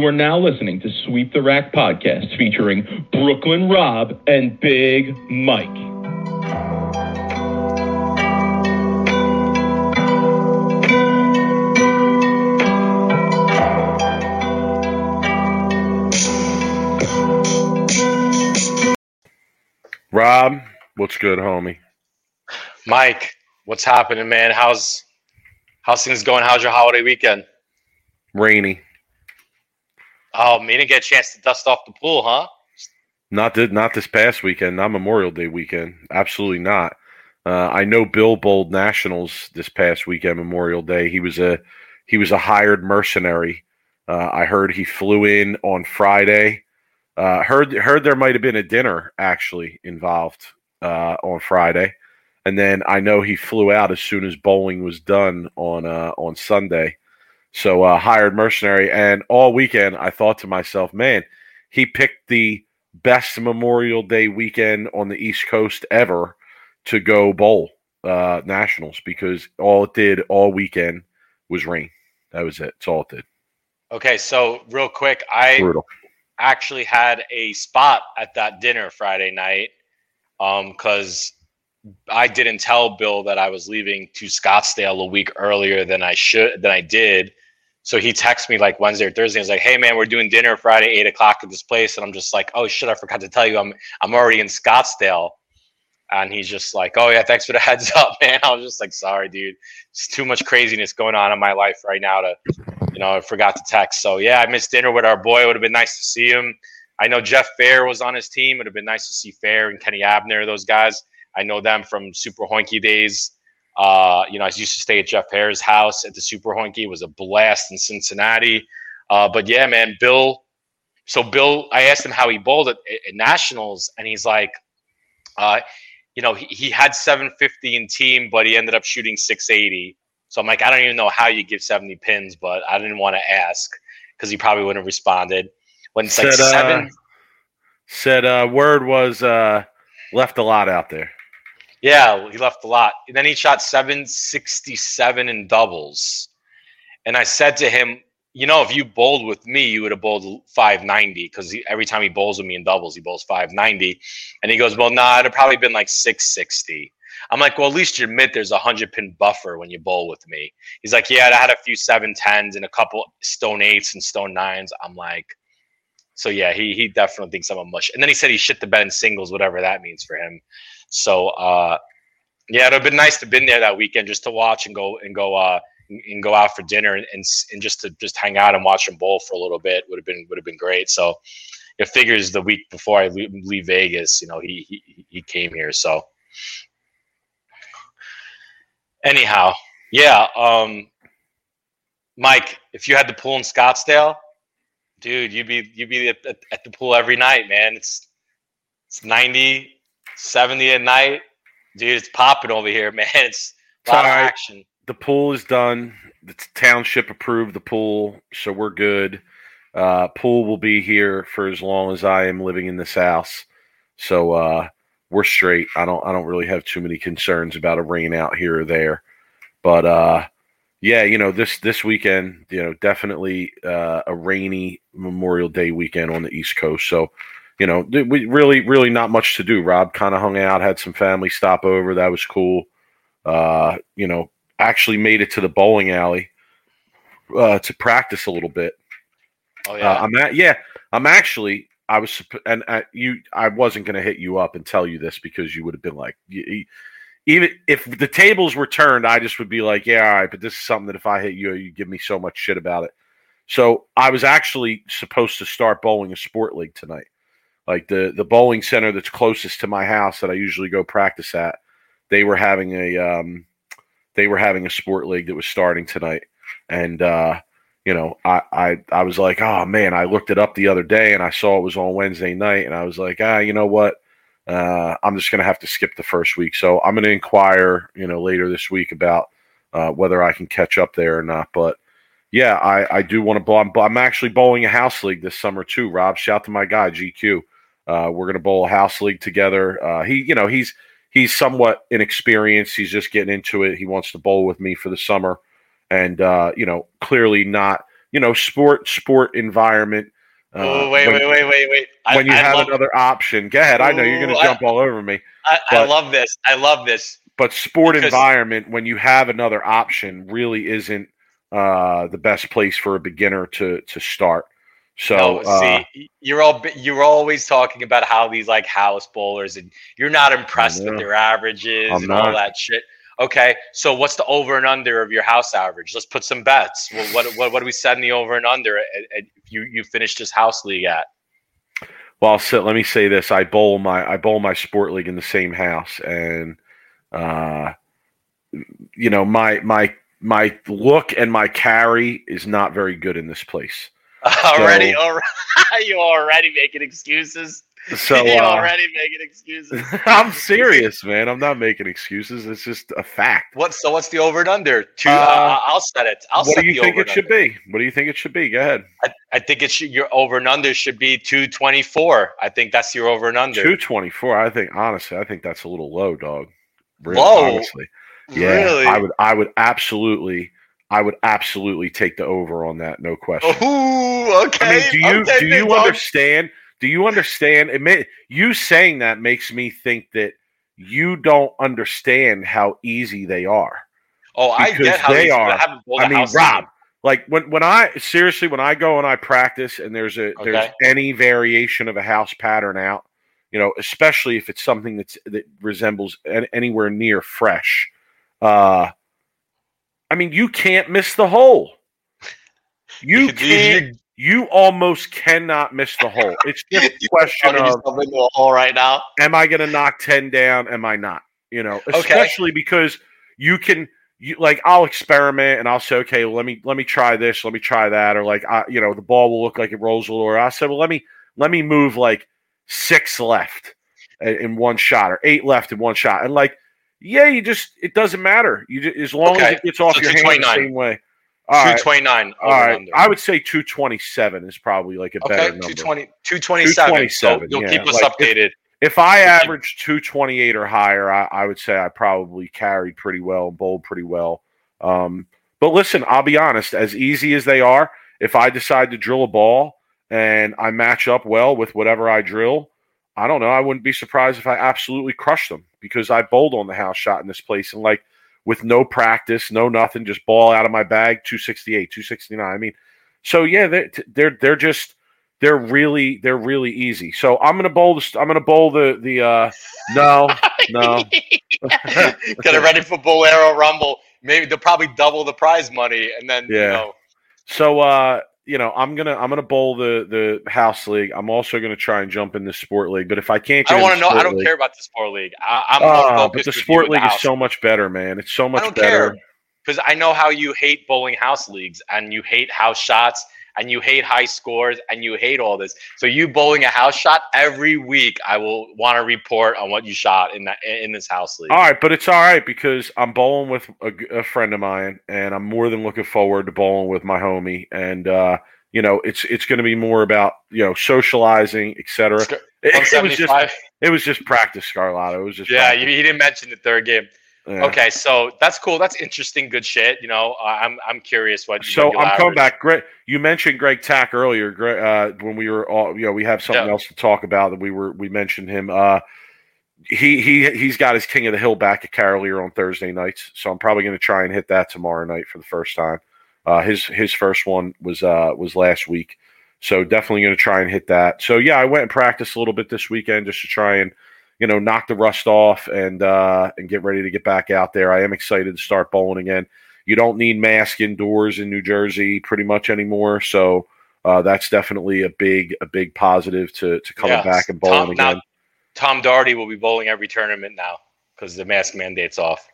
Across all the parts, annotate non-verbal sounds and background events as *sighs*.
You are now listening to Sweep the Rack podcast featuring Brooklyn Rob and Big Mike. Rob, what's good, homie? Mike, what's happening, man? How's how's things going? How's your holiday weekend? Rainy. Oh, me didn't get a chance to dust off the pool, huh? Not th- not this past weekend, not Memorial Day weekend. Absolutely not. Uh, I know Bill bowled nationals this past weekend, Memorial Day. He was a he was a hired mercenary. Uh, I heard he flew in on Friday. Uh, heard heard there might have been a dinner actually involved uh, on Friday, and then I know he flew out as soon as bowling was done on uh, on Sunday. So uh, hired mercenary, and all weekend I thought to myself, man, he picked the best Memorial Day weekend on the East Coast ever to go bowl uh, nationals because all it did all weekend was rain. That was it. That's all it did. Okay, so real quick, I Brutal. actually had a spot at that dinner Friday night because I didn't tell Bill that I was leaving to Scottsdale a week earlier than I should than I did. So he texts me like Wednesday or Thursday. He's like, "Hey man, we're doing dinner Friday, eight o'clock at this place," and I'm just like, "Oh shit, I forgot to tell you, I'm I'm already in Scottsdale." And he's just like, "Oh yeah, thanks for the *laughs* heads up, man." I was just like, "Sorry, dude, it's too much craziness going on in my life right now to, you know, I forgot to text." So yeah, I missed dinner with our boy. It would have been nice to see him. I know Jeff Fair was on his team. It would have been nice to see Fair and Kenny Abner, those guys. I know them from Super Hoinke days. Uh, you know, I used to stay at Jeff Fair's house at the Super Hoinke. It was a blast in Cincinnati. Uh, but yeah, man, Bill. So Bill, I asked him how he bowled at, at Nationals, and he's like, uh, you know, he, he had 750 in team, but he ended up shooting 680. So I'm like, I don't even know how you give 70 pins, but I didn't want to ask because he probably wouldn't have responded. When it's like Said, uh, seven, Said uh, word was uh, left a lot out there. Yeah, he left a lot. And then he shot 767 in doubles. And I said to him, you know, if you bowled with me, you would have bowled 590 because every time he bowls with me in doubles, he bowls 590. And he goes, well, nah, it'd have probably been like 660. I'm like, well, at least you admit there's a 100 pin buffer when you bowl with me. He's like, yeah, I had a few 710s and a couple stone eights and stone nines. I'm like, so yeah, he he definitely thinks I'm a mush. And then he said he shit the bed in singles, whatever that means for him. So uh, yeah, it'd have been nice to have been there that weekend just to watch and go and go uh, and go out for dinner and, and and just to just hang out and watch them bowl for a little bit would have been would have been great. So it figures the week before I leave, Vegas, you know, he he he came here. So anyhow, yeah, um, Mike, if you had the pool in Scottsdale, dude, you'd be you'd be at, at, the pool every night, man. It's it's 90, 70 at night. Dude, it's popping over here, *laughs* man. It's a lot of action. the pool is done. The township approved the pool, so we're good. Uh, pool will be here for as long as I am living in this house, so uh, we're straight. I don't I don't really have too many concerns about a rain out here or there, but uh, yeah, you know this this weekend, you know, definitely uh, a rainy Memorial Day weekend on the East Coast. So, you know, we really really not much to do. Rob kind of hung out, had some family stop over. That was cool. Uh, you know, actually made it to the bowling alley uh, to practice a little bit. Oh Uh, yeah. I'm at yeah. I'm actually I was and uh, you I wasn't going to hit you up and tell you this because you would have been like even if the tables were turned, I just would be like, yeah, all right. But this is something that if I hit you, you give me so much shit about it. So I was actually supposed to start bowling a sport league tonight. Like the the bowling center that's closest to my house that I usually go practice at, they were having a um, they were having a sport league that was starting tonight, and uh, you know, I, I I was like, oh man, I looked it up the other day and I saw it was on Wednesday night, and I was like, ah, you know what? Uh, I'm just gonna have to skip the first week. So I'm gonna inquire, you know, later this week about uh, whether I can catch up there or not. But yeah, I, I do want to bowl. I'm, I'm actually bowling a house league this summer too. Rob, shout to my guy GQ. Uh, we're gonna bowl a house league together. Uh, he, you know, he's he's somewhat inexperienced. He's just getting into it. He wants to bowl with me for the summer, and uh, you know, clearly not you know sport sport environment. Uh, oh wait, when, wait, wait, wait, wait! I, when you I have love, another option, go ahead. I know you're going Ooh, to I- jump all over me, I, I love this. I love this. but sport Because- environment when you have another option really isn't uh, the best place for a beginner to to start. So no, uh, see, you're all you're always talking about how these like house bowlers, and you're not impressed with their averages I'm and all that shit. Okay, so what's the over and under of your house average? Let's put some bets. Well, what what what are we setting the over and under? At, at, you you finished this house league at? Well, so let me say this: I bowl my I bowl my sport league in the same house, and uh, you know my my my look and my carry is not very good in this place. *laughs* already, already, *laughs* you already making excuses. So *laughs* you uh, already making excuses. I'm serious, man. I'm not making excuses. It's just a fact. What? So what's the over and under? Two. Uh, uh, I'll set it. I'll what set do you the think it should be? What do you think it should be? Go ahead. I, I think it should. Your over and under should be two twenty four. I think that's your over and under. Two twenty four. I think honestly, I think that's a little low, dog. Really, Low? honestly. Yeah, Really? I would. I would absolutely. I would absolutely take the over on that. No question. Ooh, okay. I mean, do you okay, do big you dog. understand? Do you understand? It may, you saying that makes me think that you don't understand how easy they are. Oh, I get how they are- I haven't bowled I a mean, Rob, like when when I seriously when I go and I practice and there's a there's any variation of a house pattern out, you know, especially if it's something that's that resembles an, anywhere near fresh. Uh I mean, you can't miss the hole. You can't. You almost cannot miss the hole. It's just a *laughs* question of yourself into a hole right now. am I going to knock 10 down? Am I not? You know, especially because you can, you like, I'll experiment and I'll say, okay, well, let me, let me try this, let me try that. Or like, I, you know, the ball will look like it rolls a little. Or I said, well, let me, let me move like six left in in one shot or eight left in one shot. And like, yeah, you just, it doesn't matter. You just, as long as it gets off So your hand the same way. All Two right. twenty nine. All right. I would say 227 is probably like a better number. 220, 227. So 227, you'll yeah. keep us Like, updated. If I If you- average 228 or higher, I, I would say I probably carried pretty well and bowled pretty well. Um, but listen, I'll be honest, as easy as they are, if I decide to drill a ball and I match up well with whatever I drill, I don't know. I wouldn't be surprised if I absolutely crushed them because I bowled on the house shot in this place and like with no practice, no nothing, just ball out of my bag, 268, 269. I mean, so yeah, they're they're they're just they're really they're really easy. So I'm gonna bowl the I'm gonna bowl the the uh no *laughs* no *laughs* Get it ready for Bowlero Rumble. Maybe they'll probably double the prize money, and then you Yeah. know, so uh you know I'm gonna I'm gonna bowl the the house league. I'm also gonna try and jump in the sport league. But if I can't, I get don't want to know. I don't league- care about the sport league. I, I'm more Ah, but the sport league the is so much better, man. It's so much I don't better. because I know how you hate bowling house leagues and you hate house shots and you hate high scores and you hate all this. So you bowling a house shot every week, I will want to report on what you shot in that in this house league. All right, but it's all right because I'm bowling with a friend of mine, and I'm more than looking forward to bowling with my homie. And uh, you know, it's it's going to be more about you know socializing, etc. It, it was just it was just practice, Scarlato. It was just Yeah, practice. you, he didn't mention the third game. Yeah. Okay, so that's cool. That's interesting. Good shit. You know, uh, I'm I'm curious what. So what you'll I'm coming average. back. Greg, you mentioned Greg Tack earlier. Greg, uh, when we were all, you know, we have something Yeah. else to talk about that we were we mentioned him. Uh, he he he's got his King of the Hill back at Carolier on Thursday nights, so I'm probably going to try and hit that tomorrow night for the first time. Uh, his his first one was uh was last week, so definitely going to try and hit that. So yeah, I went and practiced a little bit this weekend just to try and you know knock the rust off and uh, and get ready to get back out there. I am excited to start bowling again. You don't need mask indoors in New Jersey pretty much anymore, so uh, that's definitely a big a big positive to to coming Yeah. back and bowling Tom, again. now, Tom Darty will be bowling every tournament now because the mask mandate's off.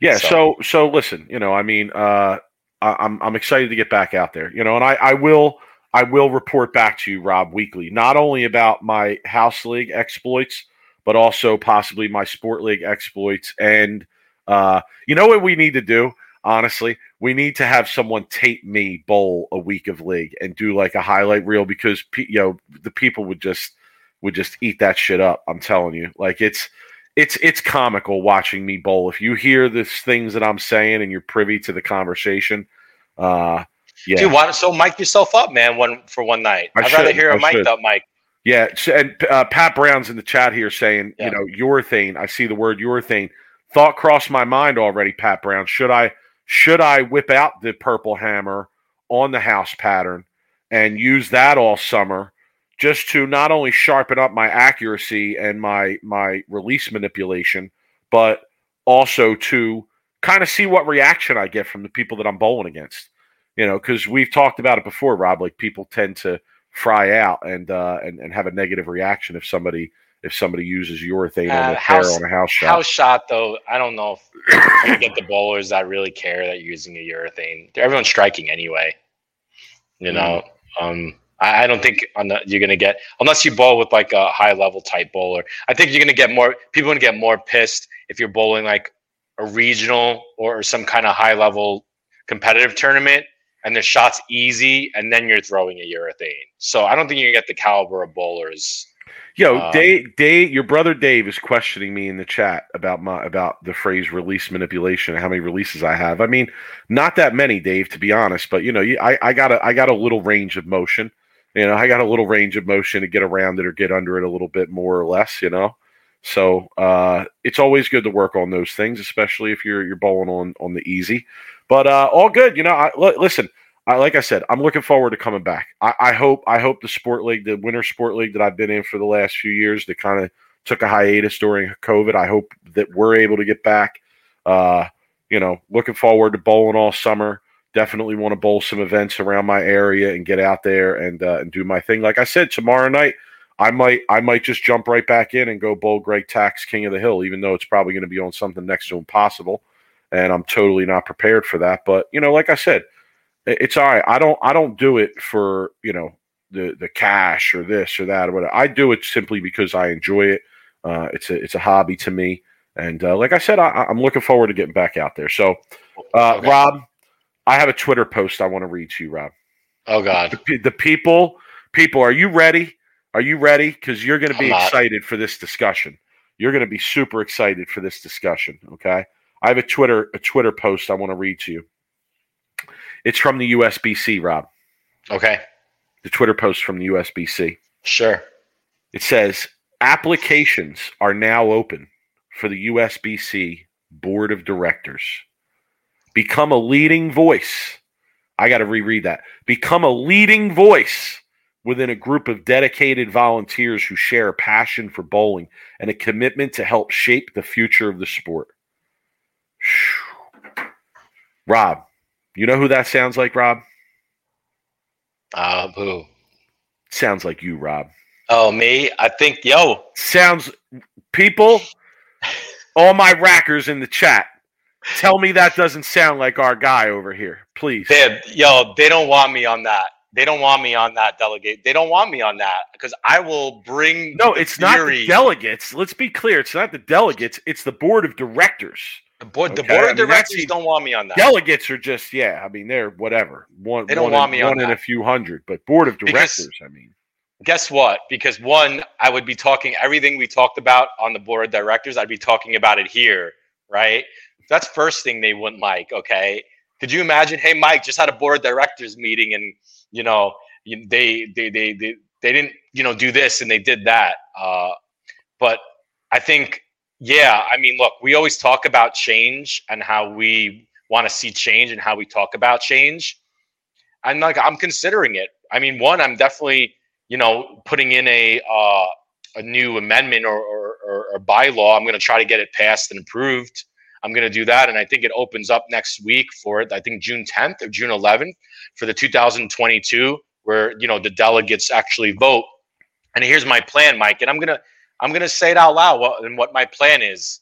Yeah. So- So so listen, you know, I mean, uh, I, I'm I'm excited to get back out there, you know, and I I will I will report back to you, Rob, weekly, not only about my house league exploits, but also possibly my sport league exploits. And uh, you know what we need to do? Honestly, we need to have someone tape me bowl a week of league and do like a highlight reel because you know the people would just would just eat that shit up. I'm telling you, like it's it's it's comical watching me bowl. If you hear the things that I'm saying and you're privy to the conversation, uh, Yeah. Dude, why so mic yourself up, man? One for one night. I I'd rather hear a should. up mic. Yeah, and uh, Pat Brown's in the chat here saying, Yeah. you know, urethane. I see the word urethane. Thought crossed my mind already, Pat Brown. Should I should I whip out the purple hammer on the house pattern and use that all summer just to not only sharpen up my accuracy and my my release manipulation, but also to kind of see what reaction I get from the people that I'm bowling against. You know, because we've talked about it before, Rob. Like people tend to fry out and uh, and and have a negative reaction if somebody if somebody uses urethane on Uh, their house- on a house shot. House shot though, I don't know if you get the bowlers that really care that you're using a urethane. Everyone's striking anyway. You know, um, I, I don't think on the, you're gonna get unless you bowl with like a high level type bowler. I think you're gonna get more people gonna get more pissed if you're bowling like a regional or some kind of high level competitive tournament and the shot's easy and then you're throwing a urethane. So I don't think you get the caliber of bowlers. Yo, Um, Dave, Dave, your brother Dave is questioning me in the chat about my about the phrase release manipulation and how many releases I have. I mean, not that many, Dave, to be honest. But you know, I, I got a I got a little range of motion. You know, I got a little range of motion to get around it or get under it a little bit more or less. You know, so uh, it's always good to work on those things, especially if you're you're bowling on on the easy. But uh, all good. You know, I, li- listen. I, like I said, I'm looking forward to coming back. I, I hope I hope the sport league, the winter sport league that I've been in for the last few years, that kind of took a hiatus during COVID. I hope that we're able to get back. Uh, you know, looking forward to bowling all summer. Definitely want to bowl some events around my area and get out there and uh, and do my thing. Like I said, tomorrow night I might I might just jump right back in and go bowl Greg Tack's King of the Hill, even though it's probably going to be on something next to impossible, and I'm totally not prepared for that. But you know, like I said, it's all right. I don't I don't do it for you know the the cash or this or that or whatever. I do it simply because I enjoy it. Uh, it's a it's a hobby to me, and uh, like I said, I, I'm looking forward to getting back out there. So, uh, Okay. Rob, I have a Twitter post I want to read to you, Rob. Oh God. The, the people, people, are you ready? Are you ready? Because you're going to be excited for this discussion. You're going to be super excited for this discussion. Okay, I have a Twitter a Twitter post I want to read to you. It's from the USBC, Rob. Okay. The Twitter post from the USBC. Sure. It says applications are now open for the USBC Board of Directors. Become a leading voice. I got to reread that. Become a leading voice within a group of dedicated volunteers who share a passion for bowling and a commitment to help shape the future of the sport. Rob, you know who that sounds like, Rob? Uh, who? Sounds like you, Rob. Oh, me? I think, yo, sounds people all my rackers in the chat tell me that doesn't sound like our guy over here please they, yo, they don't want me on that. They don't want me on that delegate. They don't want me on that because I will bring. no it's not the delegates let's be clear it's not the delegates it's the board of directors The board, the board of mean, that's directors don't want me on that. delegates are just yeah i mean they're whatever one They don't one want in, me on one in a few hundred but board of Because- directors i mean Guess what? Because one, I would be talking everything we talked about on the board of directors. I'd be talking about it here, right? That's first thing they wouldn't like. Okay, could you imagine? Hey, Mike, just had a board of directors meeting, and you know, they they they they, they didn't you know do this and they did that. Uh, but I think, yeah, I mean, look, we always talk about change and how we want to see change and how we talk about change. And like, I'm considering it. I mean, one, I'm definitely you know, putting in a uh, a new amendment or, or, or, or bylaw. I'm going to try to get it passed and approved. I'm going to do that, and I think it opens up next week for it. I think June 10th or June 11th for the 2022, where you know the delegates actually vote. And here's my plan, Mike, and I'm gonna I'm gonna say it out loud what, and what my plan is.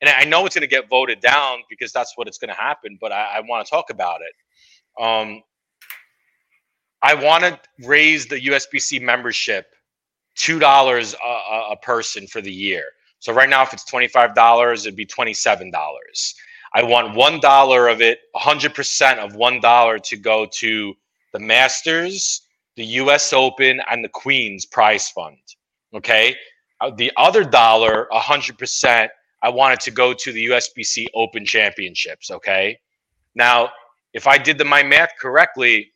And I know it's going to get voted down because that's what it's going to happen. But I, I want to talk about it. Um, I want to raise the USBC membership two dollars a, a person for the year. So right now, if it's twenty five dollars, it'd be twenty seven dollars. I want one dollar of it, hundred percent of one dollar to go to the Masters, the U.S. Open, and the Queens Prize Fund. Okay, the other dollar, hundred percent, I wanted to go to the USBC Open Championships. Okay, now if I did the, my math correctly,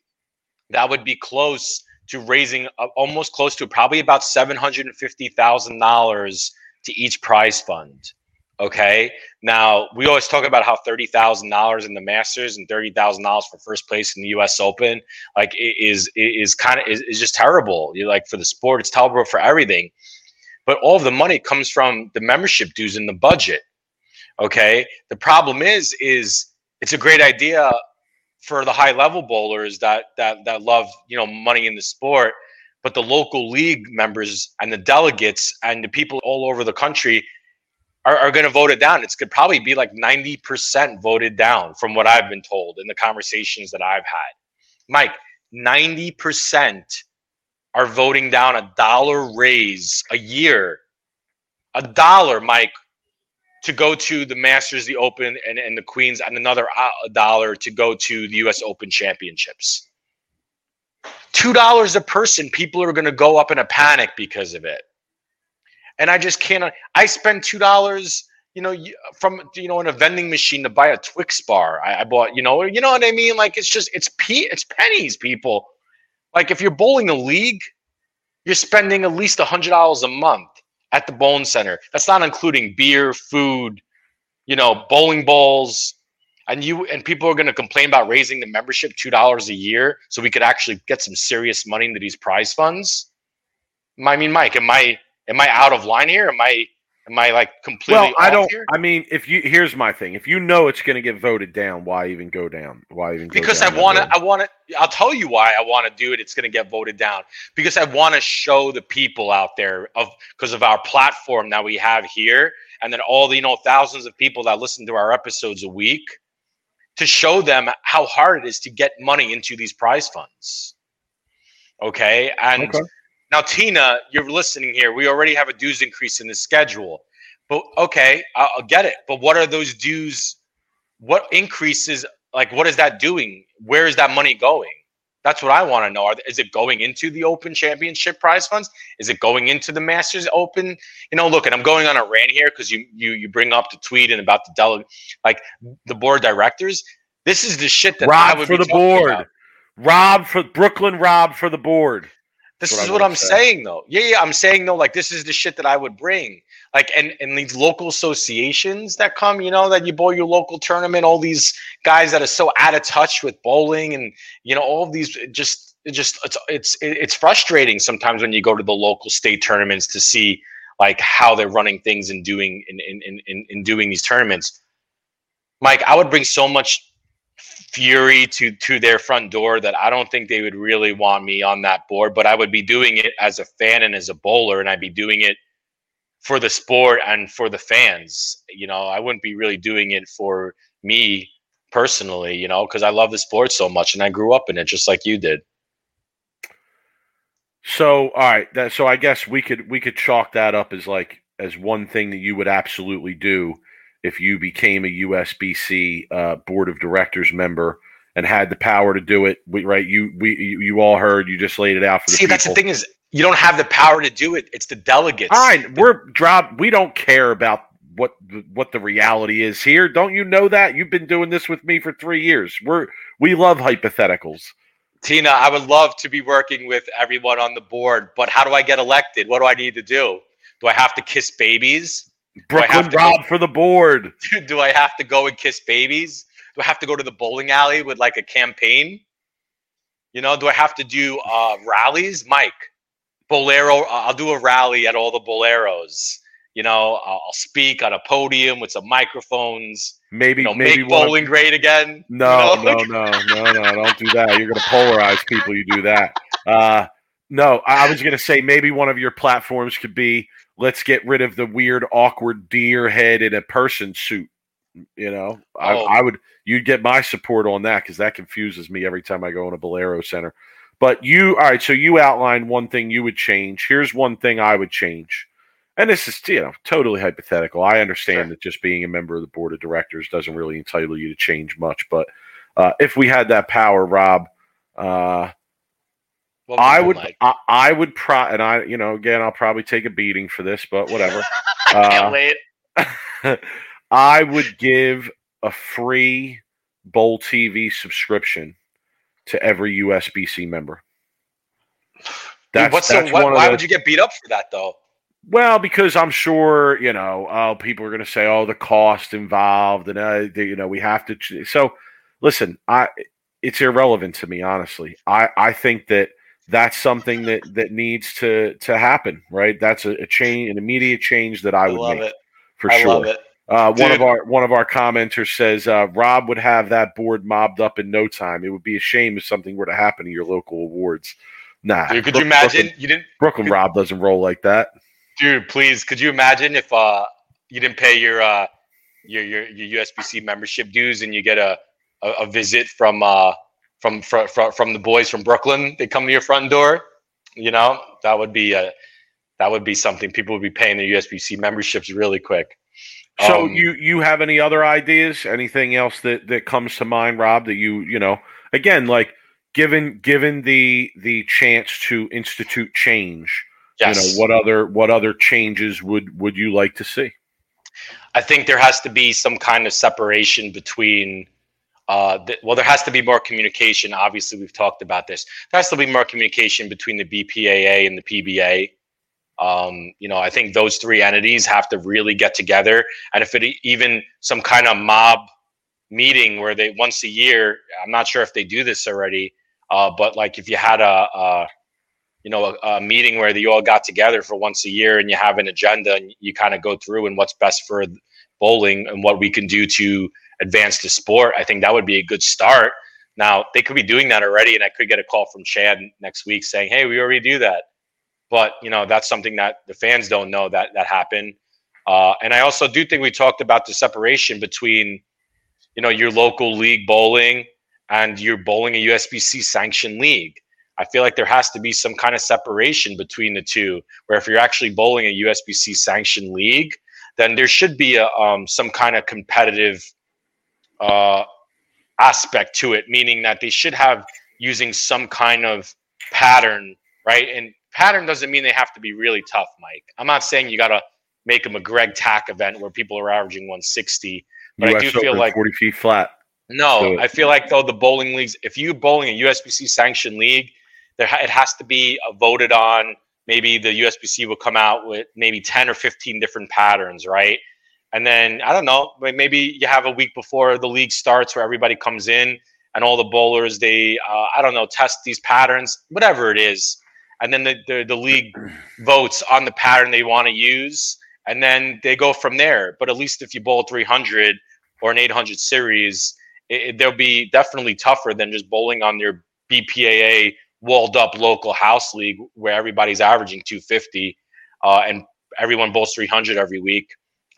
that would be close to raising uh, almost close to probably about $750,000 to each prize fund. Okay. Now we always talk about how thirty thousand dollars in the Masters and thirty thousand dollars for first place in the U.S. Open, like is is kind of is, is just terrible. You like for the sport, it's terrible for everything. But all of the money comes from the membership dues in the budget. Okay. The problem is, is it's a great idea for the high level bowlers that that that love you know money in the sport, but the local league members and the delegates and the people all over the country are, are going to vote it down. It's could probably be like 90% voted down from what I've been told in the conversations that I've had. Mike, 90% are voting down a dollar raise a year. A dollar, Mike, to go to the Masters, the Open, and, and the Queens, and another uh, dollar to go to the US Open Championships. $2 a person, people are going to go up in a panic because of it and I just can't. I spend two dollars, you know, from you know in a vending machine to buy a Twix bar. I, I, bought, you know, you know what I mean. Like it's just it's p it's pennies, people. Like if you're bowling a league, you're spending at least a hundred dollars a month at the bone center. That's not including beer, food, you know, bowling balls. And you and people are going to complain about raising the membership two dollars a year, so we could actually get some serious money into these prize funds. I mean, Mike, am I am I out of line here? Am I am I like completely? Well, I don't. Here? I mean, if you here's my thing. If you know it's going to get voted down, why even go down? Why even? because I want to. I want to. I'll tell you why I want to do it. It's going to get voted down because I want to show the people out there of because of our platform that we have here, and then all the you know thousands of people that listen to our episodes a week to show them how hard it is to get money into these prize funds. Okay, and. Okay now, Tina, you're listening here. We already have a dues increase in the schedule. But okay, I'll get it. But what are those dues? What increases? Like, what is that doing? Where is that money going? That's what I want to know. Are, is it going into the Open Championship prize funds? Is it going into the Masters Open? You know, look, and I'm going on a rant here because you you you bring up the tweet and about the delegate, like the board directors. This is the shit that Rob for the board. About. Rob for Brooklyn. Rob for the board. This is what I'm say. saying though. Yeah, yeah, I'm saying though, like this is the shit that I would bring. Like and and these local associations that come, you know, that you bowl your local tournament, all these guys that are so out of touch with bowling and you know, all of these just it just it's it's it's frustrating sometimes when you go to the local state tournaments to see like how they're running things and doing in in in, in doing these tournaments. Mike, I would bring so much fury to to their front door that I don't think they would really want me on that board. But I would be doing it as a fan and as a bowler, and I'd be doing it for the sport and for the fans. You know, I wouldn't be really doing it for me personally. You know, because I love the sport so much and I grew up in it just like you did. So all right, that, so I guess we could we could chalk that up as like as one thing that you would absolutely do if you became a USBC uh, board of directors member and had the power to do it. We, right? You we you, you all heard. You just laid it out for the See, people. that's the thing is you don't have the power to do it. It's the delegates. Fine, we're drop. We don't care about what what the reality is here. Don't you know that? You've been doing this with me for three years. We're we love hypotheticals. Tina, I would love to be working with everyone on the board, but how do I get elected? What do I need to do? Do I have to kiss babies? Brooklyn Rob for the board. *laughs* Do I have to go and kiss babies? Do I have to go to the bowling alley with like a campaign? You know, do I have to do uh, rallies? Mike, Bowlero, I'll do a rally at all the Bowleros. You know, I'll speak on a podium with some microphones. Maybe, you know, maybe make bowling one... great again. No, you know? no, no, no, no, don't do that. You're going to polarize people. You do that. Uh, no, I was going to say maybe one of your platforms could be let's get rid of the weird, awkward deer head in a person suit. You know, oh. I, I, would, you'd get my support on that because that confuses me every time I go in a Bowlero center. But you, all right, so you outlined one thing you would change. Here's one thing I would change. And this is, you know, totally hypothetical. I understand sure. that just being a member of the board of directors doesn't really entitle you to change much. But uh, if we had that power, Rob, uh, I would, like? I, I, would pro, and I, you know, again, I'll probably take a beating for this, but *laughs* whatever. I uh, can't wait. *laughs* I would give a free Bowl TV subscription to every USBC member. Dude, what's so, what, why the, would you get beat up for that though? Well, because I'm sure you know, uh, people are going to say, "Oh, the cost involved," and uh, the, you know, we have to. Ch-. So, listen, I it's irrelevant to me, honestly. I I think that that's something that that needs to to happen, right? That's a, a change, an immediate change that I, I would make it. for I sure. Uh, one of our one of our commenters says uh, Rob would have that board mobbed up in no time. It would be a shame if something were to happen to your local awards. Nah, dude, could you imagine? Brooklyn, you didn't Brooklyn could, Rob doesn't roll like that, dude. Please, could you imagine if uh you didn't pay your uh your your, your USBC membership dues and you get a a, a visit from uh from, from from the boys from Brooklyn? They come to your front door. You know that would be a that would be something people would be paying their USBC memberships really quick. So um, you you have any other ideas? Anything else that that comes to mind, Rob? That you you know again like given given the the chance to institute change yes. you know what other what other changes would would you like to see i think there has to be some kind of separation between uh, the, well there has to be more communication. Obviously we've talked about this. There has to be more communication between the bpaa and the pba um, you know i think those three entities have to really get together. And if it even some kind of mob meeting where they once a year i'm not sure if they do this already uh, but like if you had a, a you know a, a, meeting where you all got together for once a year and you have an agenda and you kind of go through and what's best for bowling and what we can do to advance the sport, I think that would be a good start. Now they could be doing that already, and I could get a call from Chad next week saying, "Hey, we already do that." But you know that's something that the fans don't know that that happened. Uh, and I also do think we talked about the separation between, you know, your local league bowling and you're bowling a USBC sanctioned league. I feel like there has to be some kind of separation between the two. Where if you're actually bowling a USBC sanctioned league, then there should be a um, some kind of competitive uh, aspect to it, meaning that they should have using some kind of pattern, right? And pattern doesn't mean they have to be really tough, Mike. I'm not saying you got to make them a Greg Tack event where people are averaging 160, but US I do feel like 40 feet flat. No, I feel like though the bowling leagues, if you bowling a USBC sanctioned league, there it has to be voted on. Maybe the USBC will come out with maybe ten or fifteen different patterns, right? And then I don't know, maybe you have a week before the league starts where everybody comes in and all the bowlers they uh, I don't know test these patterns, whatever it is, and then the, the the league *clears throat* votes on the pattern they want to use, and then they go from there. But at least if you bowl 300 or an 800 series it, they'll be definitely tougher than just bowling on your BPAA walled up local house league where everybody's averaging 250 uh, and everyone bowls 300 every week.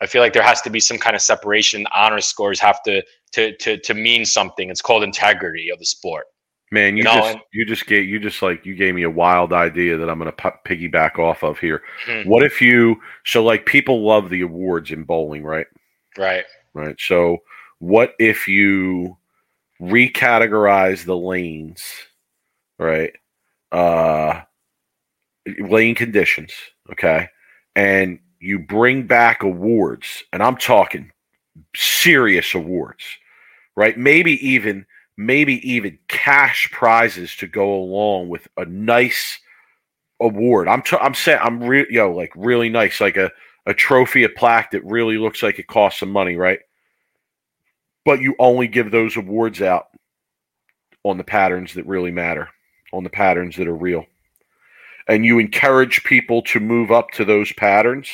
I feel like there has to be some kind of separation. Honor scores have to to to to mean something. It's called integrity of the sport. Man, you, you know, just you just gave you just like you gave me a wild idea that I'm going to piggyback off of here. Mm-hmm. What if you so like people love the awards in bowling, right? Right. Right. So what if you recategorize the lanes, right? Uh, lane conditions, okay, and you bring back awards, and I'm talking serious awards, right? Maybe even maybe even cash prizes to go along with a nice award. I'm t- I'm saying I'm real, you know, like really nice, like a a trophy, a plaque that really looks like it costs some money, right? but you only give those awards out on the patterns that really matter, on the patterns that are real. And you encourage people to move up to those patterns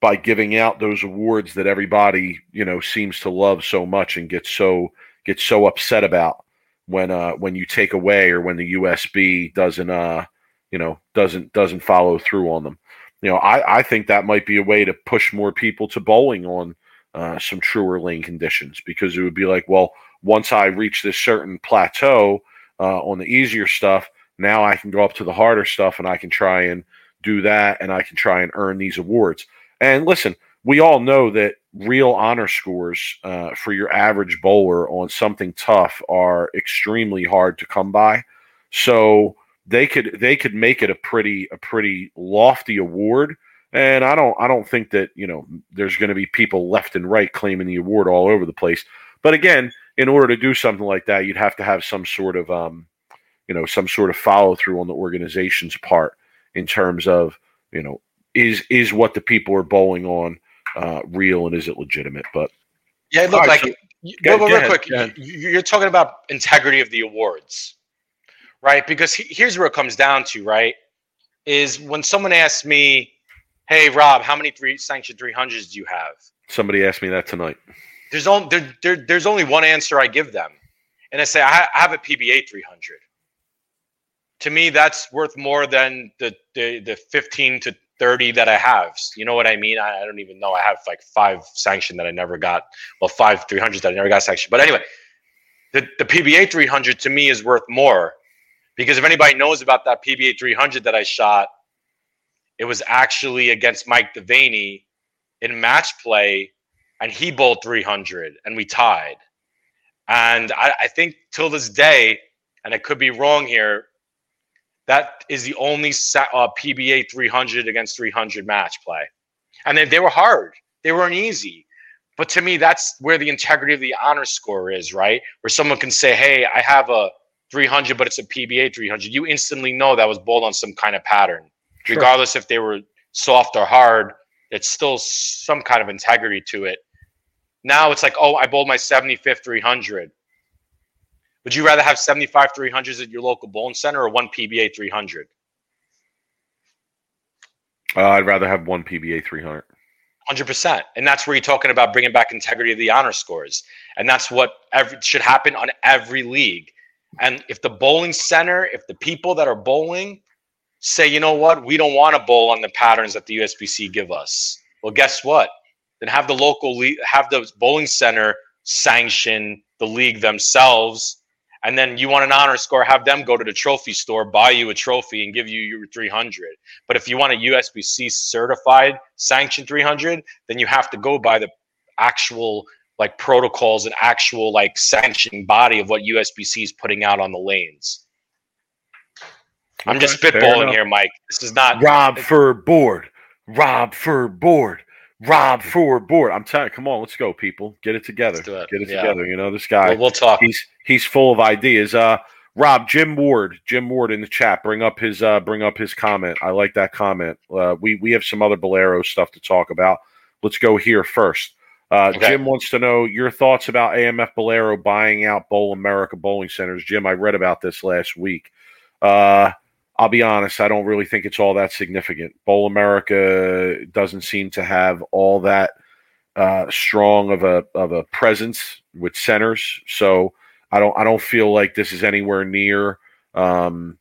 by giving out those awards that everybody, you know, seems to love so much and gets so gets so upset about when uh when you take away or when the USB doesn't uh you know doesn't doesn't follow through on them. You know, I I think that might be a way to push more people to bowling on uh, some truer lane conditions because it would be like, well, once I reach this certain plateau uh, on the easier stuff, now I can go up to the harder stuff and I can try and do that and I can try and earn these awards. And listen, we all know that real honor scores uh, for your average bowler on something tough are extremely hard to come by. So they could they could make it a pretty a pretty lofty award and I don't I don't think that, you know, there's going to be people left and right claiming the award all over the place. But again, in order to do something like that, you'd have to have some sort of um, you know some sort of follow through on the organization's part in terms of you know is is what the people are bowling on uh, real and is it legitimate? But yeah, look right, like so- you- go- real, go real ahead, quick. go ahead. you- You're talking about integrity of the awards, right? Because he- here's where it comes down to, right? Is when someone asks me, "Hey, Rob, how many three sanctioned 300s do you have?" somebody asked me that tonight. There's only there, there, there's only one answer I give them, and I say I, I have a PBA 300. To me, that's worth more than the, the the 15 to 30 that I have. You know what I mean? I, I don't even know. I have like five sanctioned that I never got. Well, five 300s that I never got sanctioned. But anyway, the the PBA 300 to me is worth more because if anybody knows about that PBA 300 that I shot, it was actually against Mike Devaney in match play and he bowled 300 and we tied. And I, I think till this day, and I could be wrong here, that is the only uh, PBA 300 against 300 match play. And they, they were hard, they weren't easy. But to me, that's where the integrity of the honor score is, right? Where someone can say, hey, I have a 300, but it's a PBA 300. You instantly know that was bowled on some kind of pattern, Sure. regardless if they were soft or hard. It's still some kind of integrity to it. Now it's like, oh, I bowled my 75th 300. Would you rather have 75 300s at your local bowling center or one PBA 300? Uh, I'd rather have one PBA 300. 100%. And that's where you're talking about bringing back integrity of the honor scores. And that's what every, should happen on every league. And if the bowling center, if the people that are bowling say, you know what, we don't want to bowl on the patterns that the USBC give us, well, guess what? Then have the local league, have the bowling center sanction the league themselves. And then you want an honor score, have them go to the trophy store, buy you a trophy, and give you your 300. But if you want a USBC certified sanctioned 300, then you have to go by the actual like protocols and actual like sanctioning body of what USBC is putting out on the lanes. I'm just spitballing here, Mike. This is not Rob for board. Rob for board. Rob Ford board. I'm telling. Come on, let's go, people. Get it together. It. Get it Yeah. together. You know this guy. We'll, we'll talk. he's he's full of ideas. Uh, Rob, Jim Ward, Jim Ward in the chat. Bring up his uh, bring up his comment. I like that comment. Uh, we we have some other Bowlero stuff to talk about. Let's go here first. Uh, Okay. Jim wants to know your thoughts about AMF Bowlero buying out Bowl America bowling centers. Jim, I read about this last week. Uh, I'll be honest, I don't really think it's all that significant. Bowl America doesn't seem to have all that uh, strong of a of a presence with centers, so I don't I don't feel like this is anywhere near um,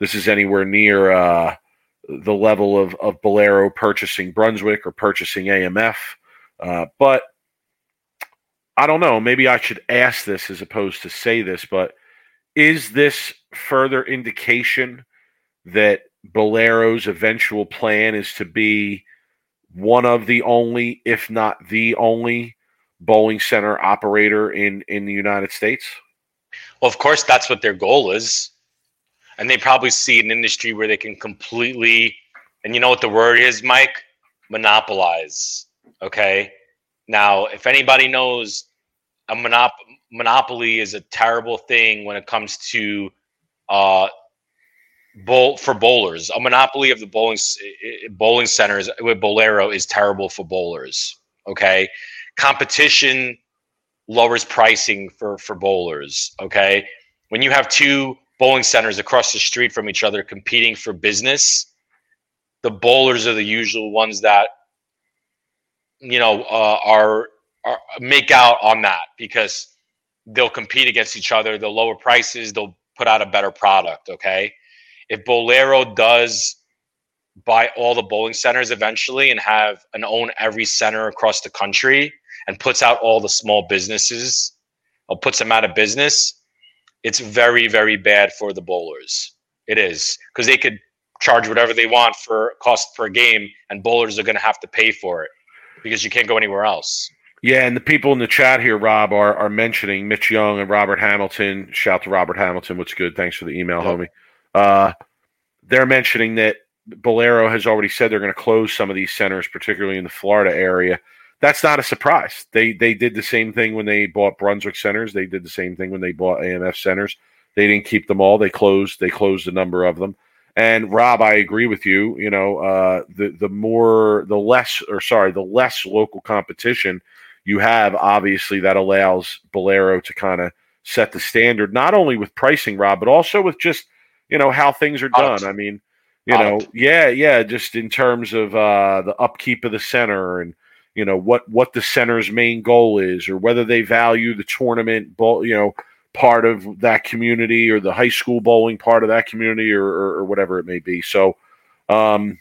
this is anywhere near uh, the level of of Bowlero purchasing Brunswick or purchasing AMF. Uh, but I don't know. Maybe I should ask this as opposed to say this, but is this further indication that Bowlero's eventual plan is to be one of the only, if not the only, bowling center operator in in the United States? Well, of course, that's what their goal is. And they probably see an industry where they can completely, and you know what the word is, Mike? Monopolize. Okay. Now, if anybody knows, a monop- monopoly is a terrible thing when it comes to uh, bowl for bowlers. A monopoly of the bowling bowling centers with Bowlero is terrible for bowlers. Okay, competition lowers pricing for for bowlers. Okay, when you have two bowling centers across the street from each other competing for business, the bowlers are the usual ones that you know uh, are are make out on that because they'll compete against each other. They'll lower prices. They'll put out a better product. Okay, if Bowlero does buy all the bowling centers eventually and have and own every center across the country and puts out all the small businesses or puts them out of business, it's very, very bad for the bowlers. It is because they could charge whatever they want for cost per game, and bowlers are going to have to pay for it because you can't go anywhere else. Yeah, and the people in the chat here, Rob, are are mentioning Mitch Young and Robert Hamilton. Shout to Robert Hamilton. What's good? Thanks for the email, Yep. homie. Uh, they're mentioning that Bowlero has already said they're going to close some of these centers, particularly in the Florida area. That's not a surprise. They they did the same thing when they bought Brunswick centers. They did the same thing when they bought AMF centers. They didn't keep them all. They closed. They closed a number of them. And Rob, I agree with you. You know, uh, the the more, the less, or sorry, the less local competition you have, obviously, that allows Bowlero to kind of set the standard, not only with pricing, Rob, but also with just you know how things are done. I mean, you know, yeah, yeah, just in terms of uh, the upkeep of the center and you know what what the center's main goal is, or whether they value the tournament, you know part of that community or the high school bowling part of that community or, or, or whatever it may be. So, um,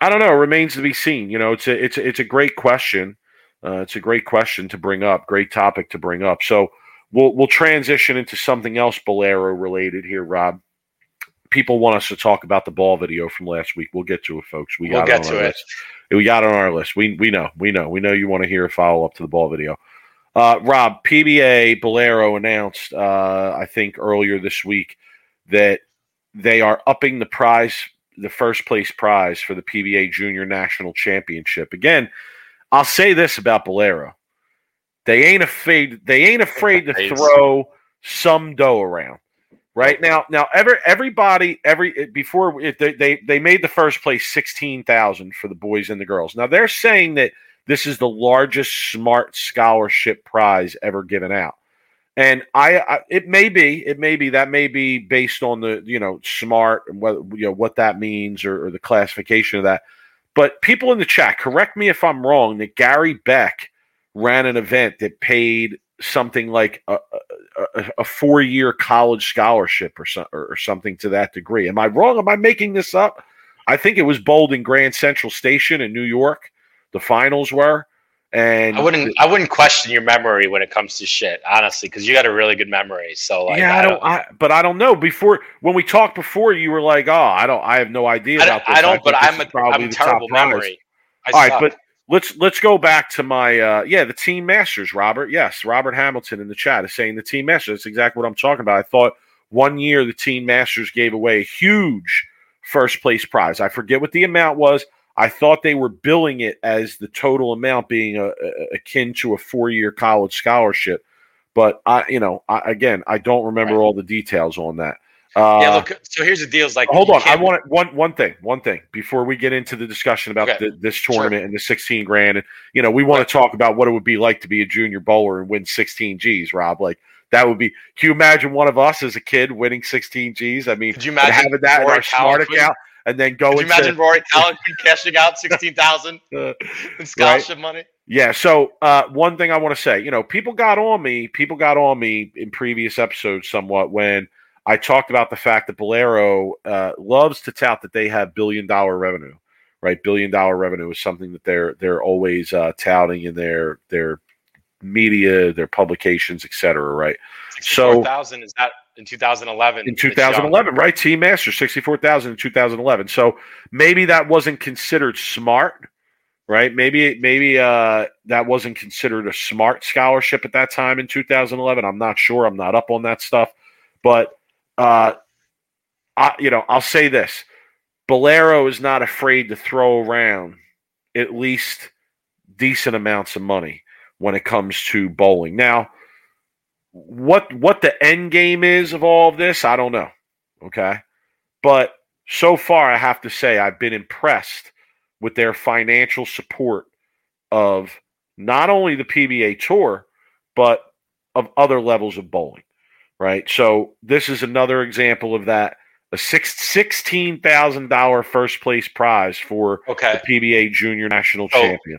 I don't know. It remains to be seen. You know, it's a it's a, it's a great question. Uh, it's a great question to bring up. Great topic to bring up. So we'll we'll transition into something else Bowlero related here, Rob. People want us to talk about the ball video from last week. We'll get to it, folks. We we'll got get it to it. List. We got it on our list. We we know. We know. We know you want to hear a follow up to the ball video. Uh, Rob, PBA Bowlero announced, uh, I think earlier this week, that they are upping the prize, the first place prize for the PBA Junior National Championship. Again, I'll say this about Bowlero: they ain't afraid. They ain't afraid to throw some dough around. Right now, now every everybody every before they they, they made the first place sixteen thousand for the boys and the girls. Now they're saying that this is the largest smart scholarship prize ever given out. And I, I, it may be, it may be that may be based on the, you know, smart and what, you know, what that means or, or the classification of that. But people in the chat, correct me if I'm wrong, that Gary Beck ran an event that paid something like a, a, a four year college scholarship or, so, or something to that degree. Am I wrong? Am I making this up? I think it was bowled in Grand Central Station in New York the finals were. And I wouldn't, I wouldn't question your memory when it comes to shit, honestly, because you got a really good memory. So like, yeah, I don't, I, but I don't know. Before when we talked before, you were like, "Oh, I don't, I have no idea about this." I don't, I but I'm a, I'm a terrible memory. I All right, but let's let's go back to my uh yeah the team masters robert yes robert hamilton in the chat is saying the team masters that's exactly what i'm talking about i thought one year the team masters gave away a huge first place prize i forget what the amount was I thought they were billing it as the total amount being a, a, akin to a four year college scholarship. But I, you know, I, again, I don't remember right. all the details on that. Uh, yeah, look. So here's the deal: is like, hold on. I want one one thing, one thing before we get into the discussion about okay. the, this tournament sure. and the 16 grand. And you know, we want right. to talk about what it would be like to be a junior bowler and win 16 G's. Rob, like that would be. Can you imagine one of us as a kid winning 16 G's? I mean, could you imagine having that in our smart account? and then going? Could you imagine Rory *laughs* Talent cashing out sixteen thousand *laughs* in scholarship right? money? Yeah. So uh, one thing I want to say, you know, people got on me. People got on me in previous episodes somewhat when I talked about the fact that Bowlero uh, loves to tout that they have billion dollar revenue. Right, billion dollar revenue is something that they're they're always uh, touting in their their media, their publications, etc. Right. So thousand is that in 2011. In 2011, right? Team Master, 64,000 in 2011. So maybe that wasn't considered smart, right? Maybe maybe uh, that wasn't considered a smart scholarship at that time in 2011. I'm not sure. I'm not up on that stuff, but uh, I, you know, I'll say this: Bowlero is not afraid to throw around at least decent amounts of money when it comes to bowling. Now what what the end game is of all of this, I don't know. Okay. But so far I have to say I've been impressed with their financial support of not only the PBA tour, but of other levels of bowling. Right. So this is another example of that. A six, $16,000 first place prize for okay. the PBA junior national so champion.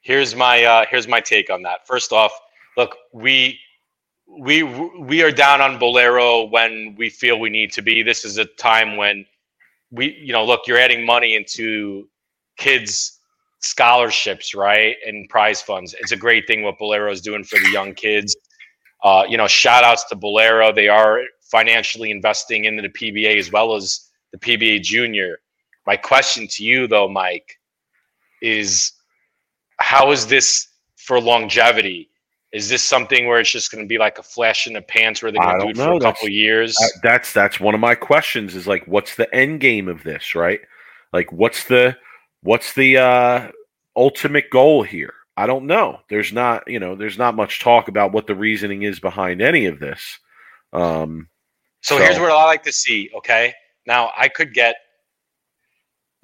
Here's my uh, here's my take on that. First off, look, we we we are down on Bowlero when we feel we need to be. This is a time when we, you know, look, you're adding money into kids' scholarships, right, and prize funds. It's a great thing what Bowlero is doing for the young kids. Uh, you know, shout outs to Bowlero. They are financially investing into the PBA as well as the PBA Junior. My question to you, though, Mike, is how is this for longevity? Is this something where it's just going to be like a flash in the pants where they're going to do it know. for a that's, couple years? that's that's one of my questions. Is like, what's the end game of this? Right? Like, what's the what's the uh, ultimate goal here? I don't know. There's not you know there's not much talk about what the reasoning is behind any of this. Um, So, So- here's what I like to see. Okay, now I could get.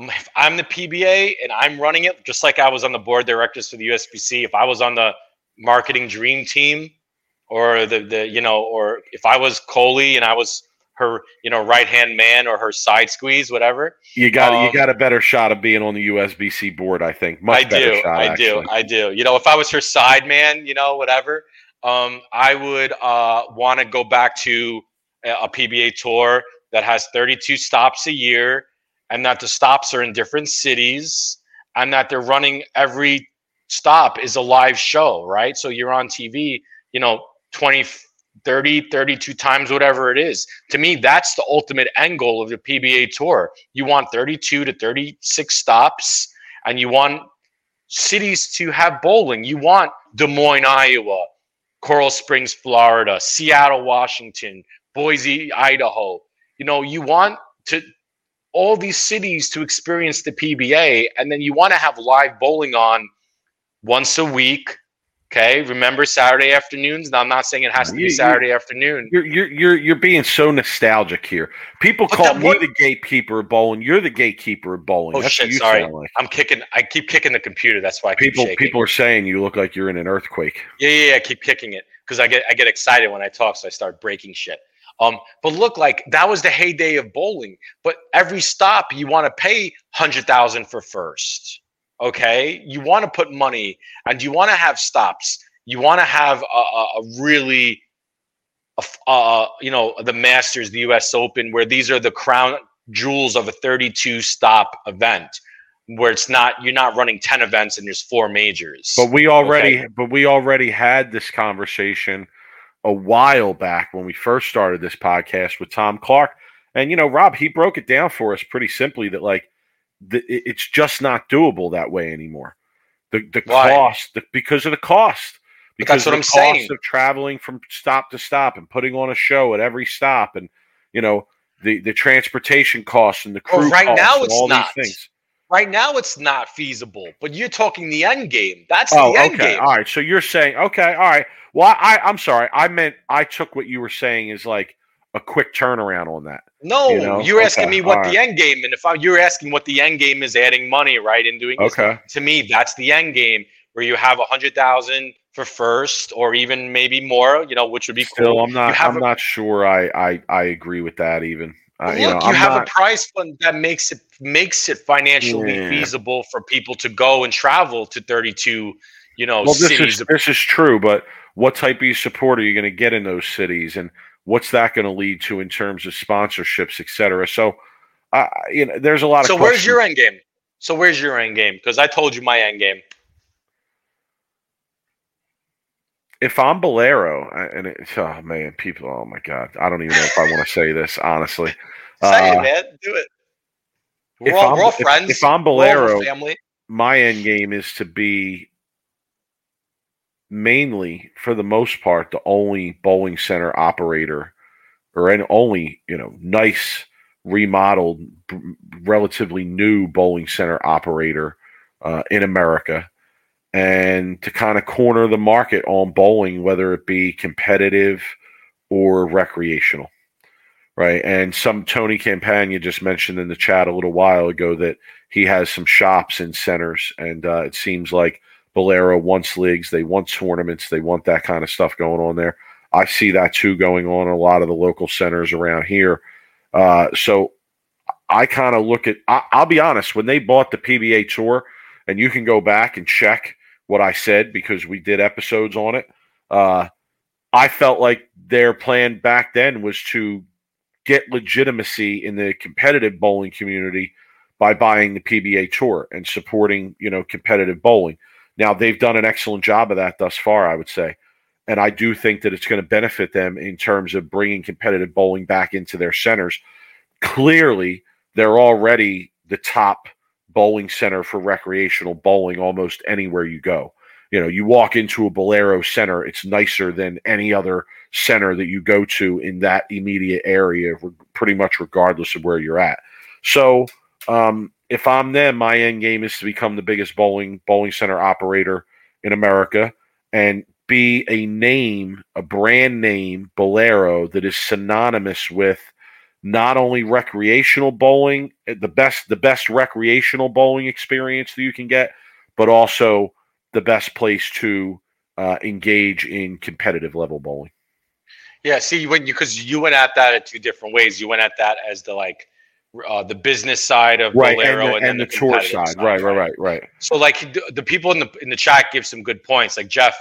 If I'm the PBA and I'm running it, just like I was on the board directors for the USBC. If I was on the marketing dream team, or the the you know, or if I was Colie and I was her you know right hand man or her side squeeze, whatever. You got you Um, got a better shot of being on the USBC board, I think. Much I better do, shot. I actually. do, I do. You know, if I was her side man, you know, whatever, um, I would uh, want to go back to a, a PBA tour that has 32 stops a year, and that the stops are in different cities, and that they're running every stop is a live show, right? So you're on TV, you know, 20, 30, 32 times, whatever it is. To me, that's the ultimate end goal of the PBA tour. You want 32 to 36 stops, and you want cities to have bowling. You want Des Moines, Iowa, Coral Springs, Florida, Seattle, Washington, Boise, Idaho. You know, you want to all these cities to experience the PBA, and then you want to have live bowling on once a week. Okay, remember Saturday afternoons. Now I'm not saying it has to be you- Saturday afternoon. You're you're you're you're being so nostalgic here. People But call me what- the gatekeeper of bowling. You're the gatekeeper of bowling. Oh That's shit! Sorry, like. I'm kicking. I keep kicking the computer. That's why I keep People people are saying you look like you're in an earthquake. Yeah, yeah, yeah. I keep kicking it because I get I get excited when I talk, so I start breaking shit. Um, but look, like that was the heyday of bowling. But every stop, you want to pay hundred thousand for first. Okay, you want to put money, and you want to have stops. You want to have a, a, a really, a uh, you know, the Masters, the U.S. Open, where these are the crown jewels of a 32 stop event, where it's not you're not running 10 events and there's four majors. But we already Okay. but we already had this conversation a while back when we first started this podcast with Tom Clark. And you know, Rob, he broke it down for us pretty simply that like the, it's just not doable that way anymore. The the Why? cost the, because of the cost. Because that's what of the I'm cost saying. of traveling from stop to stop and putting on a show at every stop and you know the the transportation costs and the Well, crew right costs now it's not. Right now, it's not feasible. But you're talking the end game. That's Oh, the end okay. game. All right. So you're saying, okay, all right. Well, I, I'm sorry. I meant I took what you were saying as like a quick turnaround on that. No, You know? you're asking Okay, me what the end game, and if I, you're asking what the end game is, adding money, right, and doing this, Okay. to me, that's the end game where you have a hundred thousand for first, or even maybe more. You know, which would be Still, cool. I'm not. I'm a- not sure. I, I I agree with that. Even. Uh, Well, you look, know, you have not, a price fund that makes it makes it financially Yeah. feasible for people to go and travel to 32, you know, well, this cities. is this is true, but what type of support are you going to get in those cities, and what's that going to lead to in terms of sponsorships, et cetera? So, uh, you know, there's a lot of. so where's your end game? So where's your end game? Because I told you my end game. if I'm Bowlero, and it's oh man, people, oh my god, I don't even know if I want to say this honestly. *laughs* Say Uh, it, man. Do it. We're all, we're all friends. if I'm We're all Bowlero, family. my end game is to be mainly, for the most part, the only bowling center operator, or an only you know nice remodeled, b- relatively new bowling center operator uh, in America, and to kind of corner the market on bowling, whether it be competitive or recreational. Right. And some Tony Campagna just mentioned in the chat a little while ago that he has some shops in centers, and uh, it seems like Bowlero wants leagues, they want tournaments, they want that kind of stuff going on there. I see that too going on a lot of the local centers around here. Uh, so I kind of look at. I, I'll be honest, when they bought the PBA Tour, and you can go back and check what I said because we did episodes on it. Uh, I felt like their plan back then was to get legitimacy in the competitive bowling community by buying the PBA Tour and supporting, you know, competitive bowling. Now they've done an excellent job of that thus far, I would say, and I do think that it's going to benefit them in terms of bringing competitive bowling back into their centers. Clearly, they're already the top bowling center for recreational bowling almost anywhere you go. You know, you walk into a Bowlero center, it's nicer than any other center that you go to in that immediate area, pretty much regardless of where you're at. So, um, if I'm them, my end game is to become the biggest bowling bowling center operator in America and be a name, a brand name, Bowlero, that is synonymous with not only recreational bowling, eh, the best the best recreational bowling experience that you can get, but also the best place to uh, engage in competitive level bowling. Yeah, see, when you because you went at that in two different ways. You went at that as the like uh, the business side of right, Bowlero and the, and the, the tour side. side. Right, right, right, right. So, like the, the, people in the in the chat give some good points. Like Jeff,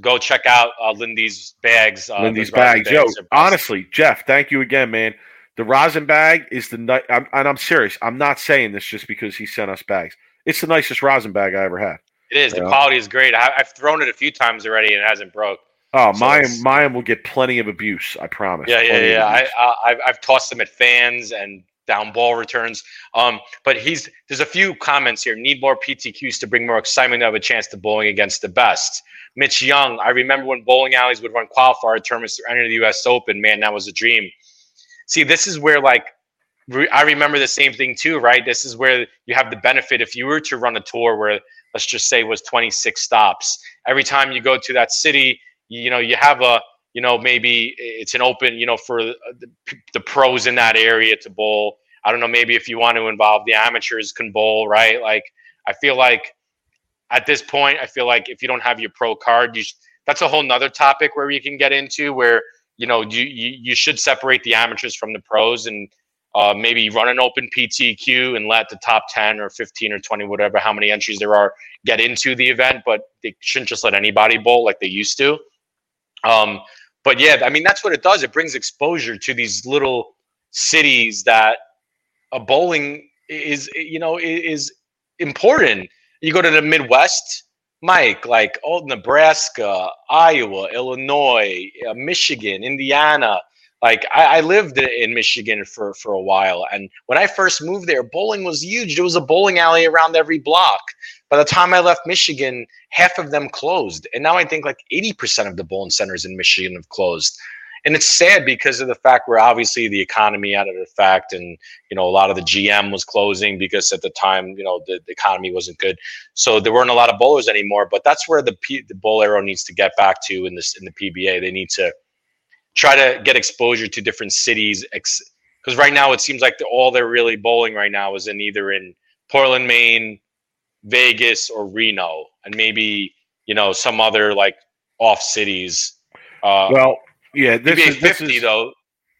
go check out uh, Lindy's bags. Uh, Lindy's bags. Yo, honestly, Jeff, thank you again, man. The rosin bag is the night, and I'm serious. I'm not saying this just because he sent us bags. It's the nicest rosin bag I ever had. It is. The know? quality is great. I, have thrown it a few times already, and it hasn't broke. Oh, so mine will get plenty of abuse. I promise. Yeah, yeah, yeah. I, i've I've tossed them at fans and down ball returns. Um, but he's there's a few comments here. Need more PTQs to bring more excitement to have a chance to bowling against the best. Mitch Young, I remember when bowling alleys would run qualifier tournaments to enter the U.S. Open. Man, that was a dream. See, this is where like re- I remember the same thing too, right? This is where you have the benefit if you were to run a tour where let's just say was 26 stops. Every time you go to that city, you know you have a you know maybe it's an open you know for the, the pros in that area to bowl. I don't know maybe if you want to involve the amateurs can bowl, right? Like I feel like at this point, I feel like if you don't have your pro card, you sh- that's a whole nother topic where you can get into where you know you you, you should separate the amateurs from the pros and uh, maybe run an open PTQ and let the top 10 or 15 or 20, whatever, how many entries there are, get into the event, but they shouldn't just let anybody bowl like they used to. Um, but yeah, I mean, that's what it does. It brings exposure to these little cities that a bowling is, you know, is important. You go to the Midwest, Mike, like oh, Nebraska, Iowa, Illinois, uh, Michigan, Indiana. Like I, I, lived in Michigan for for a while, and when I first moved there, bowling was huge. There was a bowling alley around every block. By the time I left Michigan, half of them closed, and now I think like eighty percent of the bowling centers in Michigan have closed and it's sad because of the fact where obviously the economy out of fact and you know a lot of the gm was closing because at the time you know the, the economy wasn't good so there weren't a lot of bowlers anymore but that's where the P, the Bowlero needs to get back to in this in the pba they need to try to get exposure to different cities because right now it seems like the, all they're really bowling right now is in either in portland maine vegas or reno and maybe you know some other like off cities uh, well yeah, this is 50 this is, though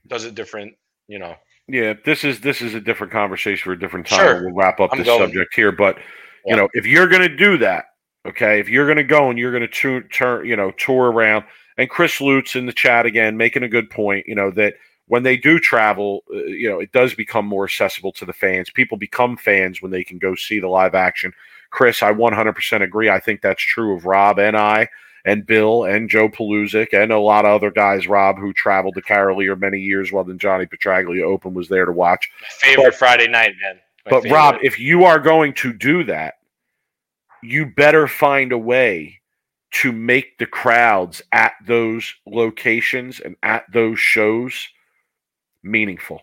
does it different, you know. Yeah, this is this is a different conversation for a different time. Sure. We'll wrap up I'm this going. subject here, but Yeah. you know, if you're going to do that, okay, if you're going to go and you're going to turn, you know, tour around, and Chris Lutz in the chat again making a good point, you know, that when they do travel, uh, you know, it does become more accessible to the fans. People become fans when they can go see the live action. Chris, I 100% agree. I think that's true of Rob and I and Bill and Joe Paluzik and a lot of other guys, Rob, who traveled to Carolier many years while the Johnny Petraglia Open was there to watch. My favorite but, Friday night, man. My but favorite. Rob, if you are going to do that, you better find a way to make the crowds at those locations and at those shows meaningful.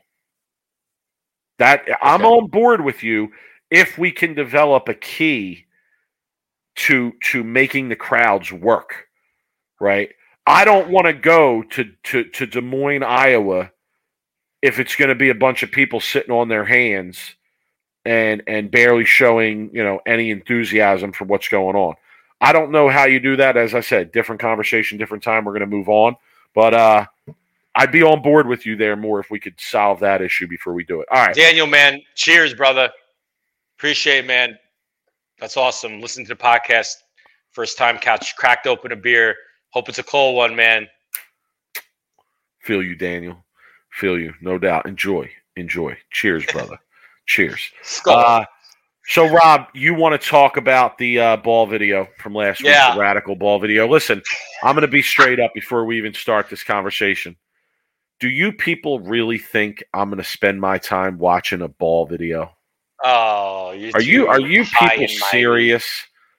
That okay. I'm on board with you if we can develop a key to to making the crowds work, right? I don't want to go to, to to Des Moines, Iowa, if it's going to be a bunch of people sitting on their hands and and barely showing you know any enthusiasm for what's going on. I don't know how you do that. As I said, different conversation, different time. We're going to move on, but uh, I'd be on board with you there more if we could solve that issue before we do it. All right, Daniel, man, cheers, brother. Appreciate, it, man. That's awesome. Listen to the podcast. First time catch cracked open a beer. Hope it's a cold one, man. Feel you, Daniel. Feel you, no doubt. Enjoy, enjoy. Cheers, brother. *laughs* Cheers. Uh, so, Rob, you want to talk about the uh, ball video from last yeah. week, the radical ball video? Listen, I'm going to be straight up before we even start this conversation. Do you people really think I'm going to spend my time watching a ball video? Oh, you are you are you people serious?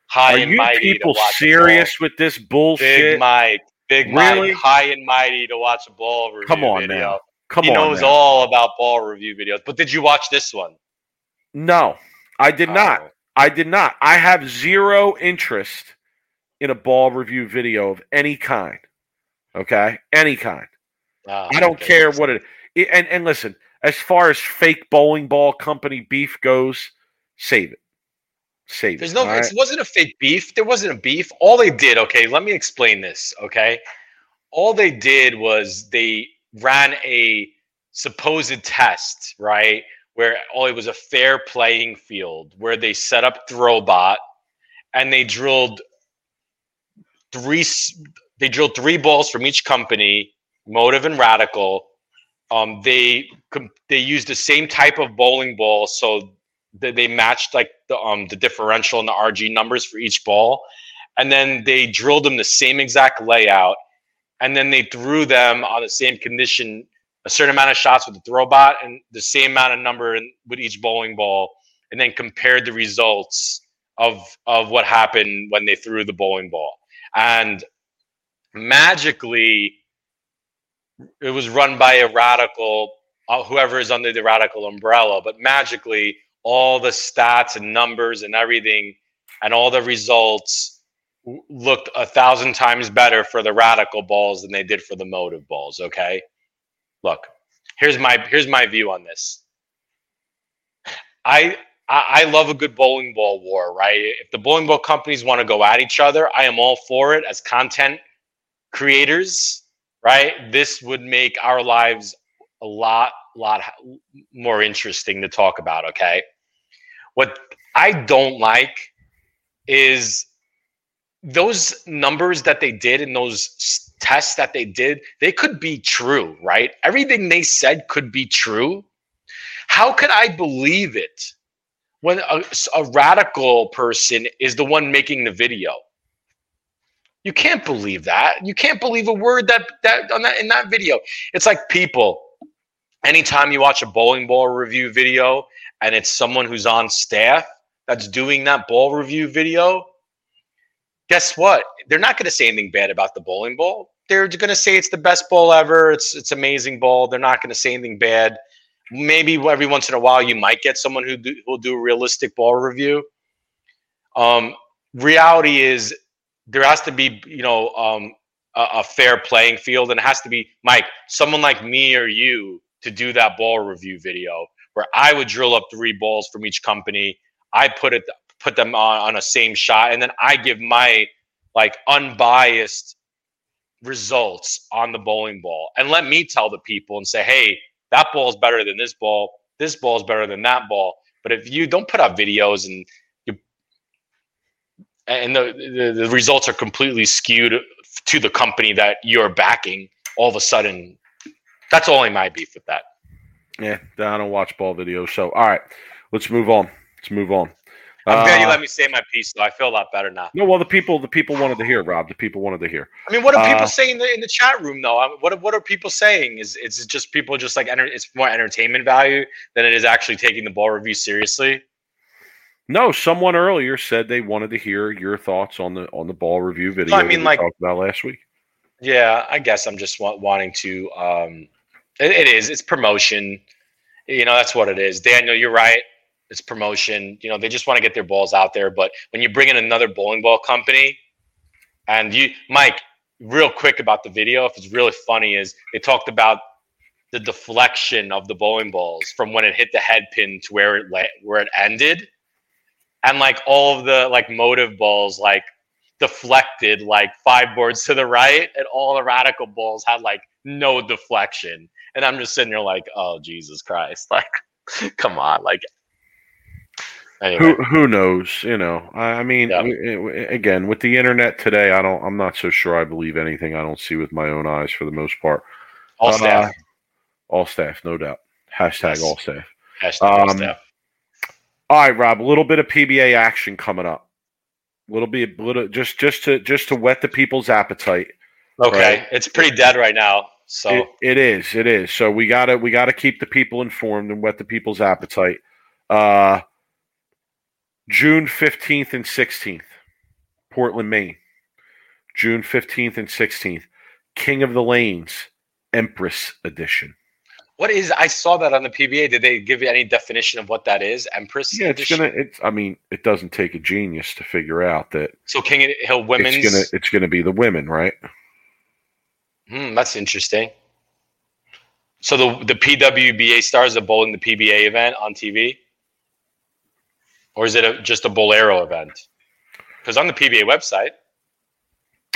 High are and you mighty people to watch serious with this bullshit? Big Mike, Big Really? Mike, high and mighty to watch a ball review Come on video. now. Come he on. knows now. all about ball review videos. But did you watch this one? No, I did not. Oh. I did not. I have zero interest in a ball review video of any kind. Okay, any kind. Oh, I don't okay. care what it. And and listen, as far as fake bowling ball company beef goes, save it. Save There's it. no. right? It wasn't a fake beef. There wasn't a beef. All they did. Okay, let me explain this. Okay, all they did was they ran a supposed test, right? Where oh, it was a fair playing field, where they set up Throwbot, and they drilled three. They drilled three balls from each company, Motive and Radical. Um, they they used the same type of bowling ball, so they, they matched like the um the differential and the RG numbers for each ball, and then they drilled them the same exact layout, and then they threw them on the same condition, a certain amount of shots with the throwbot and the same amount of number in, with each bowling ball, and then compared the results of of what happened when they threw the bowling ball, and magically, it was run by a radical uh, whoever is under the radical umbrella, but magically all the stats and numbers and everything and all the results looked a thousand times better for the radical balls than they did for the motive balls. Okay, look, here's my here's my view on this. I I love a good bowling ball war, right? If the bowling ball companies want to go at each other, I am all for it as content creators, right? This would make our lives a lot lot more interesting to talk about okay what i don't like is those numbers that they did and those tests that they did they could be true right? Everything they said could be true. How could i believe it when a, a radical person is the one making the video? You can't believe that. You can't believe a word that that on that in that video. It's like people anytime you watch a bowling ball review video and it's someone who's on staff that's doing that ball review video, guess what? They're not going to say anything bad about the bowling ball. They're going to say it's the best ball ever. It's it's amazing ball. They're not going to say anything bad. Maybe every once in a while you might get someone who do, will do a realistic ball review. Um, reality is there has to be you know um, a, a fair playing field, and it has to be Mike, someone like me or you to do that ball review video where I would drill up three balls from each company. I put it put them on on a same shot, and then I give my like unbiased results on the bowling ball, and let me tell the people and say, hey, that ball's better than this ball. This ball's better than that ball. But if you don't put out videos and you and the, the, the results are completely skewed to the company that you're backing, all of a sudden, that's only my beef with that. Yeah, I don't watch ball videos. So, all right, let's move on. Let's move on. I'm glad you Uh, let me say my piece, though. I feel a lot better now. no, well, the people, the people wanted to hear, Rob. The people wanted to hear. I mean, what are people Uh, saying in the, in the chat room, though? I mean, what what are people saying? Is it's just people just like enter, it's more entertainment value than it is actually taking the ball review seriously? No, someone earlier said they wanted to hear your thoughts on the on the ball review video. I mean, we like- talked about last week. Yeah, I guess I'm just wa- wanting to. Um, it, it is. It's promotion. You know, that's what it is. Daniel, you're right. It's promotion. You know, they just want to get their balls out there. But when you bring in another bowling ball company, and you, Mike, real quick about the video, if it's really funny, is they talked about the deflection of the bowling balls from when it hit the head pin to where it la- where it ended, and like all of the like motive balls, like deflected like five boards to the right, and all the radical balls had like no deflection. And I'm just sitting there like, oh Jesus Christ, *laughs* like, come on, like. Anyway, Who who knows? You know, I, I mean, Yeah. again, with the internet today, I don't. I'm not so sure. I believe anything I don't see with my own eyes for the most part. all Uh, staff. all staff, no doubt. Hashtag Yes. all staff. Hashtag all um, staff. All right, Rob. A little bit of PBA action coming up. A little bit, little just just to just to whet the people's appetite. Okay, right. it's pretty dead right now. So It, it is. It is. So we gotta we gotta keep the people informed and whet the people's appetite. Uh, June fifteenth and sixteenth, Portland, Maine. June fifteenth and sixteenth, King of the Lanes, Empress Edition. What is? I saw that on the PBA. Did they give you any definition of what that is? Empress. Yeah, it's edition? gonna. It's. I mean, it doesn't take a genius to figure out that So King of Hill women's. it's gonna. It's gonna be the women, right? Hmm, that's interesting. So the the PWBA stars are bowling the PBA event on TV, or is it a, just a Bowlero event? Because on the PBA website,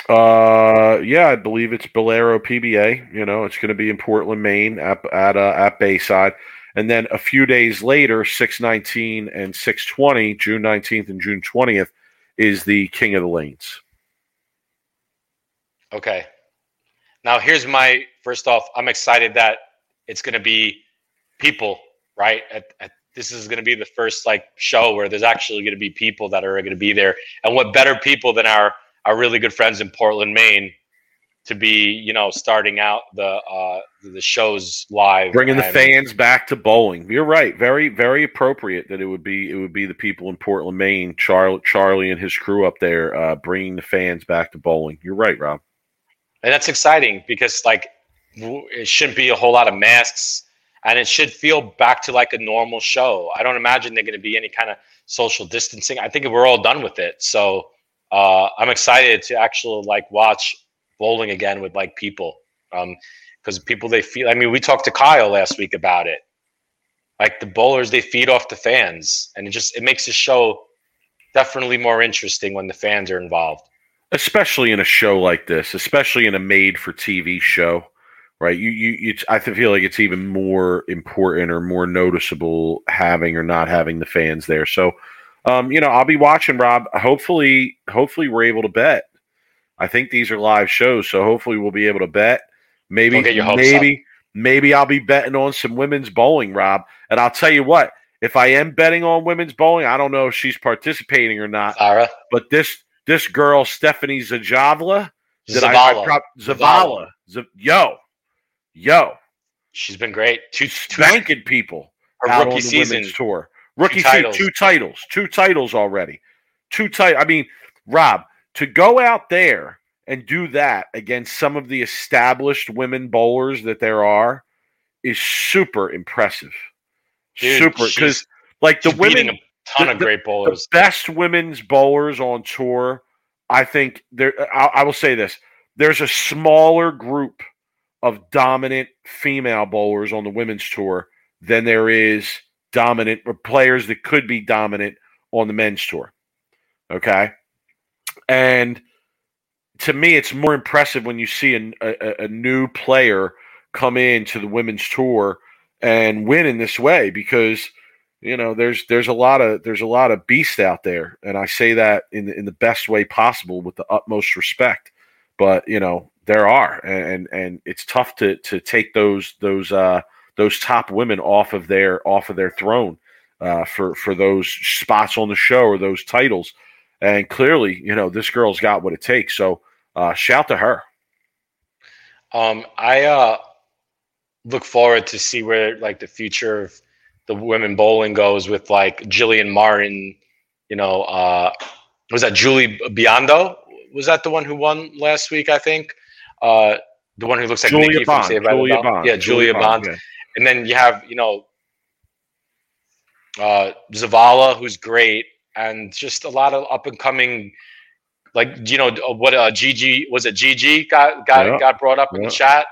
Uh, yeah, I believe it's Bowlero PBA. You know, it's going to be in Portland, Maine, at at uh, at Bayside, and then a few days later, six nineteen and six twenty, June nineteenth and June twentieth, is the King of the Lanes. okay. Now here's my first off. I'm excited that it's going to be people, right? At, at, this is going to be the first like show where there's actually going to be people that are going to be there, and what better people than our our really good friends in Portland, Maine, to be you know starting out the uh the shows live, Bringing the and- fans back to bowling. You're right. Very, very appropriate that it would be. It would be the people in Portland, Maine, Charlie, Charlie and his crew up there, uh, bringing the fans back to bowling. You're right, Rob. and that's exciting because like it shouldn't be a whole lot of masks and it should feel back to like a normal show. I don't imagine they're going to be any kind of social distancing. I think we're all done with it. So uh, i'm excited to actually like watch bowling again with like people um because people they feel i mean we talked to kyle last week about it. Like the bowlers they feed off the fans and it just it makes the show definitely more interesting when the fans are involved. Especially in a show like this, especially in a made-for-TV show, right? You, you, you I feel like it's even more important or more noticeable having or not having the fans there. So, um, you know, I'll be watching Rob. Hopefully, hopefully we're able to bet. I think these are live shows, so hopefully we'll be able to bet. Maybe, your hopes maybe, maybe I'll be betting on some women's bowling, Rob. And I'll tell you what, if I am betting on women's bowling, I don't know if she's participating or not. Sarah But this this girl, Stephanie that I, Zavala. I prob- Zavala. Zavala, Z- yo, yo, She's been great. Two, two spanking people her rookie on the season. tour. Rookie Two titles. two titles, two titles already, two titles. I mean, Rob, to go out there and do that against some of the established women bowlers that there are is super impressive. Dude, super because like the women a ton the- of great the bowlers. best women's bowlers on tour. I think there. I, I will say this: there's a smaller group of dominant female bowlers on the women's tour than there is dominant or players that could be dominant on the men's tour. Okay, and to me, it's more impressive when you see a, a, a new player come in to the women's tour and win in this way because you know there's there's a lot of there's a lot of beast out there and i say that in the, in the best way possible with the utmost respect but you know there are and and it's tough to to take those those uh those top women off of their off of their throne uh for for those spots on the show or those titles and clearly you know this girl's got what it takes so uh shout to her Um, I uh, look forward to see where like the future of the women bowling goes with like Jillian Martin. You know, uh, was that Julie Biondo? Was that the one who won last week? I think uh, the one who looks like Julia Nikki from Bond, Saved by the Julia Bell. Bond, Yeah, Julia, Bond. yeah. And then you have you know uh, Zavala, who's great, and just a lot of up and coming. Like you know what? Uh, Gigi was it? Gigi got got Yeah, got brought up in the chat.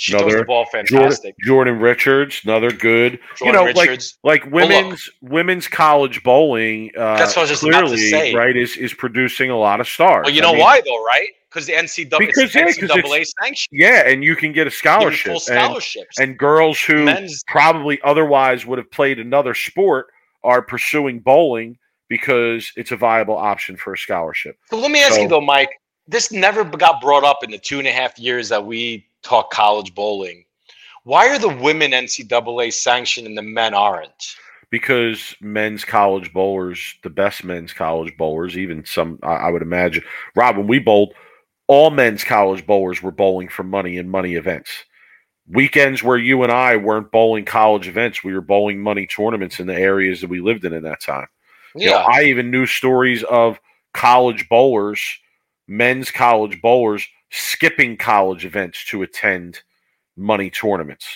She throws Another the ball fantastic. Jordan Richards, another good. Jordan you know, Richards. like like women's women's college bowling. Uh, That's what I was just clearly, say. right? Is is producing a lot of stars. Well, you I know mean, why though, right? Because the NCAA, Because, yeah, NCAA sanctioned. Yeah, and you can get a scholarship, full and, scholarships. and girls who Men's probably otherwise would have played another sport are pursuing bowling because it's a viable option for a scholarship. So let me ask So- you though, Mike. This never got brought up in the two and a half years that we talk college bowling. Why are the women NCAA sanctioned and the men aren't? because men's college bowlers, the best men's college bowlers, even some, I, would imagine, Rob, when we bowled, all men's college bowlers were bowling for money in money events. Weekends where you and I weren't bowling college events, we were bowling money tournaments in the areas that we lived in at that time. You know, Yeah, I even knew stories of college bowlers, men's college bowlers, skipping college events to attend money tournaments.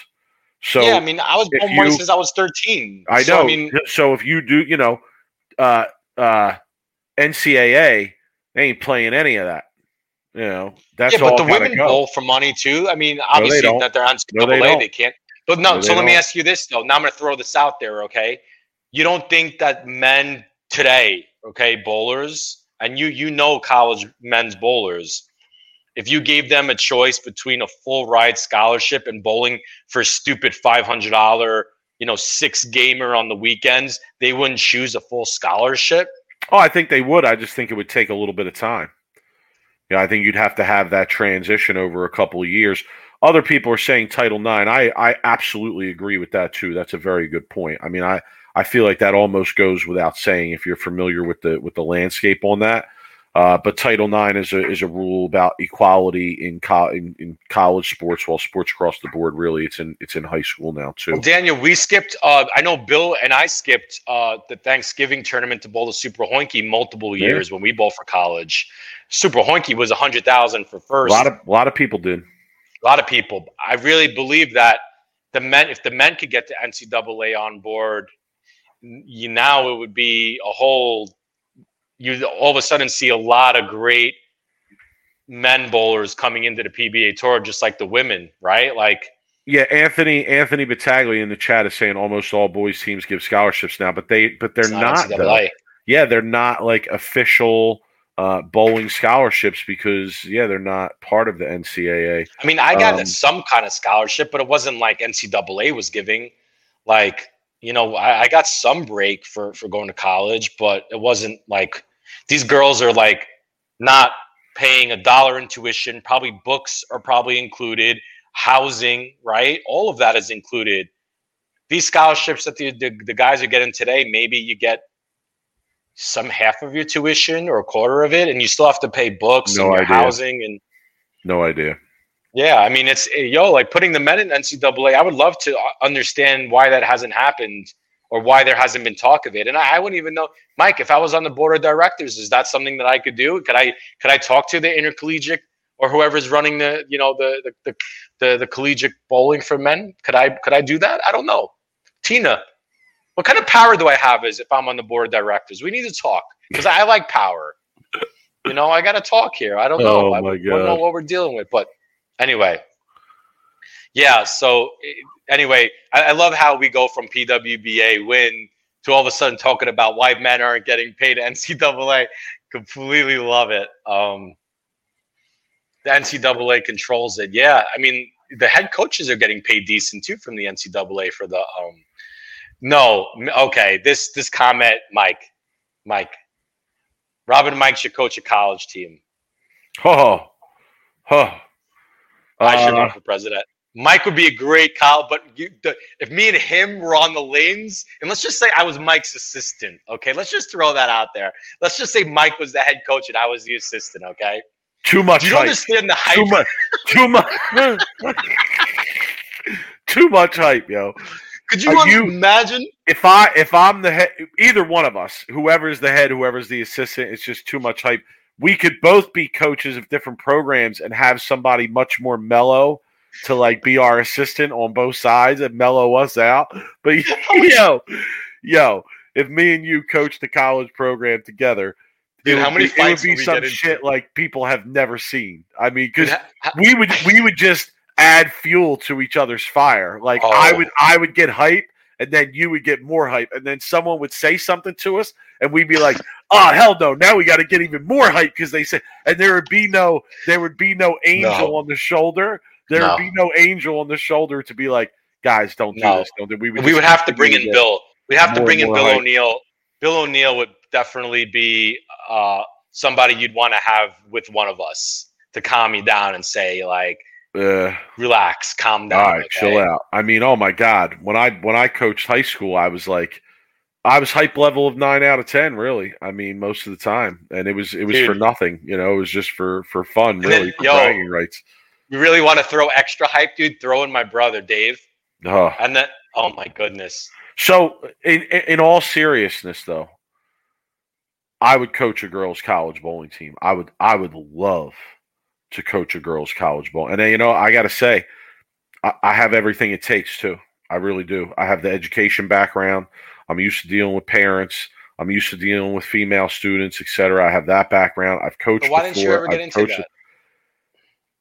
So yeah, I mean, I was bowling you- since I was 13. I So, know. I mean, so if you do, you know, uh, uh, NCAA they ain't playing any of that. You know, that's yeah, but the women go. bowl for money too. I mean, obviously don't. that they're on No, they they can't. But no, No, so let me don't. ask you this though. Now I'm going to throw this out there, okay? You don't think that men today, okay, bowlers, and you you know college men's bowlers, if you gave them a choice between a full ride scholarship and bowling for stupid five hundred dollar, you know, six gamer on the weekends, they wouldn't choose a full scholarship. Oh, I think they would. I just think it would take a little bit of time. Yeah, I think you'd have to have that transition over a couple of years. Other people are saying Title IX. I, I absolutely agree with that too. That's a very good point. I mean, I, I feel like that almost goes without saying if you're familiar with the with the landscape on that. Uh, but Title IX is a is a rule about equality in, co- in in college sports, while sports across the board really it's in it's in high school now too. Well, Daniel, we skipped. Uh, I know Bill and I skipped uh, the Thanksgiving tournament to bowl the Super Hoinke multiple Yeah. years when we bowled for college. Super Hoinke was a hundred thousand for first. A lot of a lot of people did. a lot of people. I really believe that the men, if the men could get the NCAA on board, you now it would be a whole. You all of a sudden see a lot of great men bowlers coming into the PBA tour, just like the women, right? Like, Yeah, Anthony Anthony Battaglia in the chat is saying almost all boys teams give scholarships now, but they but they're not. though. Yeah, they're not like official uh, bowling scholarships because yeah, they're not part of the NCAA. I mean, I got Um, some kind of scholarship, but it wasn't like NCAA was giving. Like, you know, I, I got some break for for going to college, but it wasn't like these girls are like not paying a dollar in tuition. Probably books are probably included, housing, right? All of that is included. These scholarships that the, the, the guys are getting today, maybe you get some half of your tuition or a quarter of it, and you still have to pay books No and your idea. housing and No idea. Yeah, I mean, it's eh, yo like putting the men in NCAA. I would love to uh, understand why that hasn't happened or why there hasn't been talk of it. And I, I wouldn't even know, Mike, if I was on the board of directors, is that something that I could do? Could I could I talk to the intercollegiate or whoever's running the you know the the the, the, the collegiate bowling for men? Could I could I do that? I don't know. Tina, what kind of power do I have as if I'm on the board of directors? We need to talk because I like power. You know, I got to talk here. I don't know. Oh, I my don't know what we're dealing with, but anyway. Yeah so anyway I, I love how we go from pwba win to all of a sudden talking about why men aren't getting paid ncaa completely love it. Um the ncaa controls it. Yeah i mean the head coaches are getting paid decent too from the ncaa for the um no okay this this comment mike mike. Robin mike should coach a college team. Oh, oh. I should Uh, run for president. Mike would be a great Kyle, but you, the, if me and him were on the lanes, and let's just say I was Mike's assistant, okay? Let's just throw that out there. Let's just say Mike was the head coach and I was the assistant, okay? too much Do you hype. understand the hype? Too much. Too much. *laughs* too much hype, yo. Could you, you- imagine? if I if I'm the head, either one of us, whoever's the head, whoever's the assistant, it's just too much hype. We could both be coaches of different programs and have somebody much more mellow to like be our assistant on both sides and mellow us out. But *laughs* *laughs* yo, yo, if me and you coach the college program together, Dude, how would many be, it would be some get into? shit like people have never seen. I mean, because Ha- we would we would just add fuel to each other's fire. Like I Oh. would I would get hype and then you would get more hype and then someone would say something to us and we'd be like, "Oh hell no, now we got to get even more hype because they said." and there would be no there would be no angel No. on the shoulder. There No. would be no angel on the shoulder to be like, "Guys, don't do No. this." Don't do We would, we would have to bring in Bill. We'd have to bring in Bill hype. O'Neill. Bill O'Neill would definitely be uh, somebody you'd want to have with one of us to calm you down and say, like, Uh, relax, calm down. All right, okay? chill out. I mean, oh my god, when I when I coached high school, I was like, I was hype level of nine out of ten. Really, I mean, most of the time, and it was it was Dude. for nothing. You know, it was just for for fun, really, then, for yo. bragging rights. You really want to throw extra hype, dude? Throw in my brother Dave, Oh. and then oh my goodness, So, in, in in all seriousness, though, I would coach a girls' college bowling team. I would I would love to coach a girls' college ball. And then, you know, I got to say, I, I have everything it takes to. I really do. I have the education background. I'm used to dealing with parents. I'm used to dealing with female students, etc. I have that background. I've coached. Why before. didn't you ever get I've into that?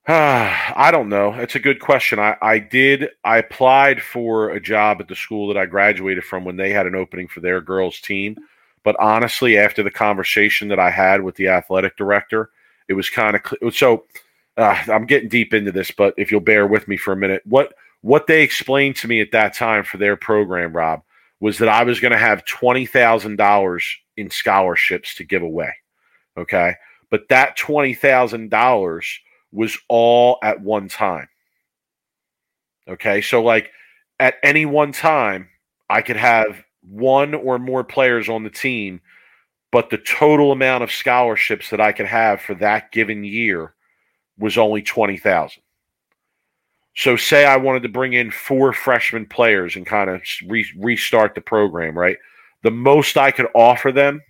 *sighs* I don't know. It's a good question. I, I did. I applied for a job at the school that I graduated from when they had an opening for their girls' team. But honestly, after the conversation that I had with the athletic director, it was kind of so. Uh, I'm getting deep into this, but if you'll bear with me for a minute, what what they explained to me at that time for their program, Rob, was that I was going to have twenty thousand dollars in scholarships to give away. Okay, but that twenty thousand dollars was all at one time. Okay, so like at any one time, I could have one or more players on the team, but the total amount of scholarships that I could have for that given year was only 20,000. So say I wanted to bring in four freshman players and kind of re- restart the program, right? The most I could offer them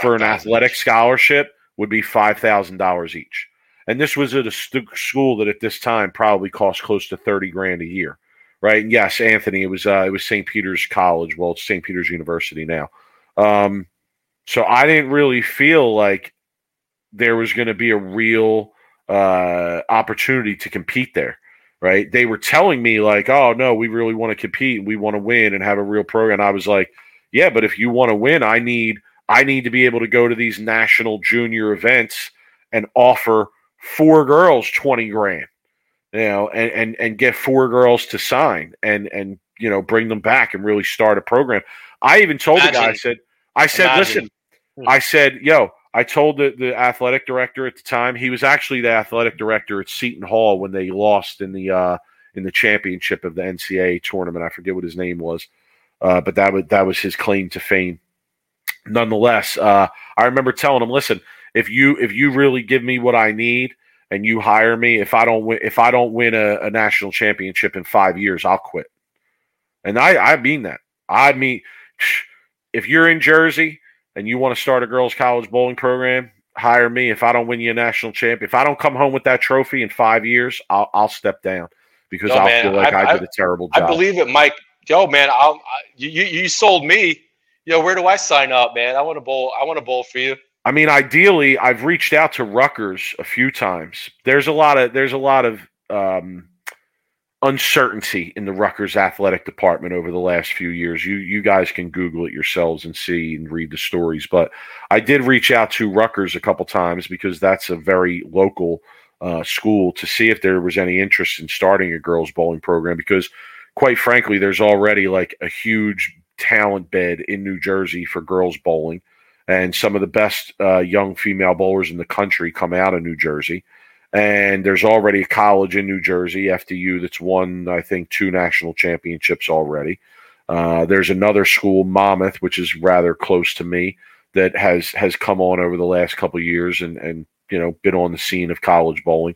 for an 5,000 athletic scholarship would be $5,000 each. And this was at a stu- school that at this time probably cost close to 30 grand a year, right? And yes, Anthony, it was uh, it was St. Peter's College. Well, it's St. Peter's University now. Um, so I didn't really feel like there was going to be a real uh, opportunity to compete there, right? They were telling me like, "Oh no, we really want to compete and we want to win and have a real program." I was like, "Yeah, but if you want to win, I need I need to be able to go to these national junior events and offer four girls 20 grand you know and and and get four girls to sign and and you know bring them back and really start a program i even told the guy i said i said listen i said yo i told the, the athletic director at the time he was actually the athletic director at seton hall when they lost in the uh in the championship of the ncaa tournament i forget what his name was uh but that was that was his claim to fame nonetheless uh i remember telling him listen if you if you really give me what I need and you hire me, if I don't win if I don't win a, a national championship in five years, I'll quit. And I I mean that. I mean, if you're in Jersey and you want to start a girls' college bowling program, hire me. If I don't win you a national champ, if I don't come home with that trophy in five years, I'll I'll step down because Yo, I'll man, feel like I, I- did a terrible job. I believe it, Mike. Yo, man, I'll, I, you you you sold me. Yo, where do I sign up, man? I want to bowl. I want to bowl for you. I mean, ideally, I've reached out to Rutgers a few times. There's a lot of there's a lot of um, uncertainty in the Rutgers athletic department over the last few years. You you guys can Google it yourselves and see and read the stories. But I did reach out to Rutgers a couple times because that's a very local uh, school to see if there was any interest in starting a girls bowling program. Because quite frankly, there's already like a huge talent bed in New Jersey for girls bowling and some of the best uh, young female bowlers in the country come out of New Jersey. And there's already a college in New Jersey, FDU, that's won, I think, two national championships already. Uh, there's another school, Monmouth, which is rather close to me, that has has come on over the last couple years and and you know been on the scene of college bowling.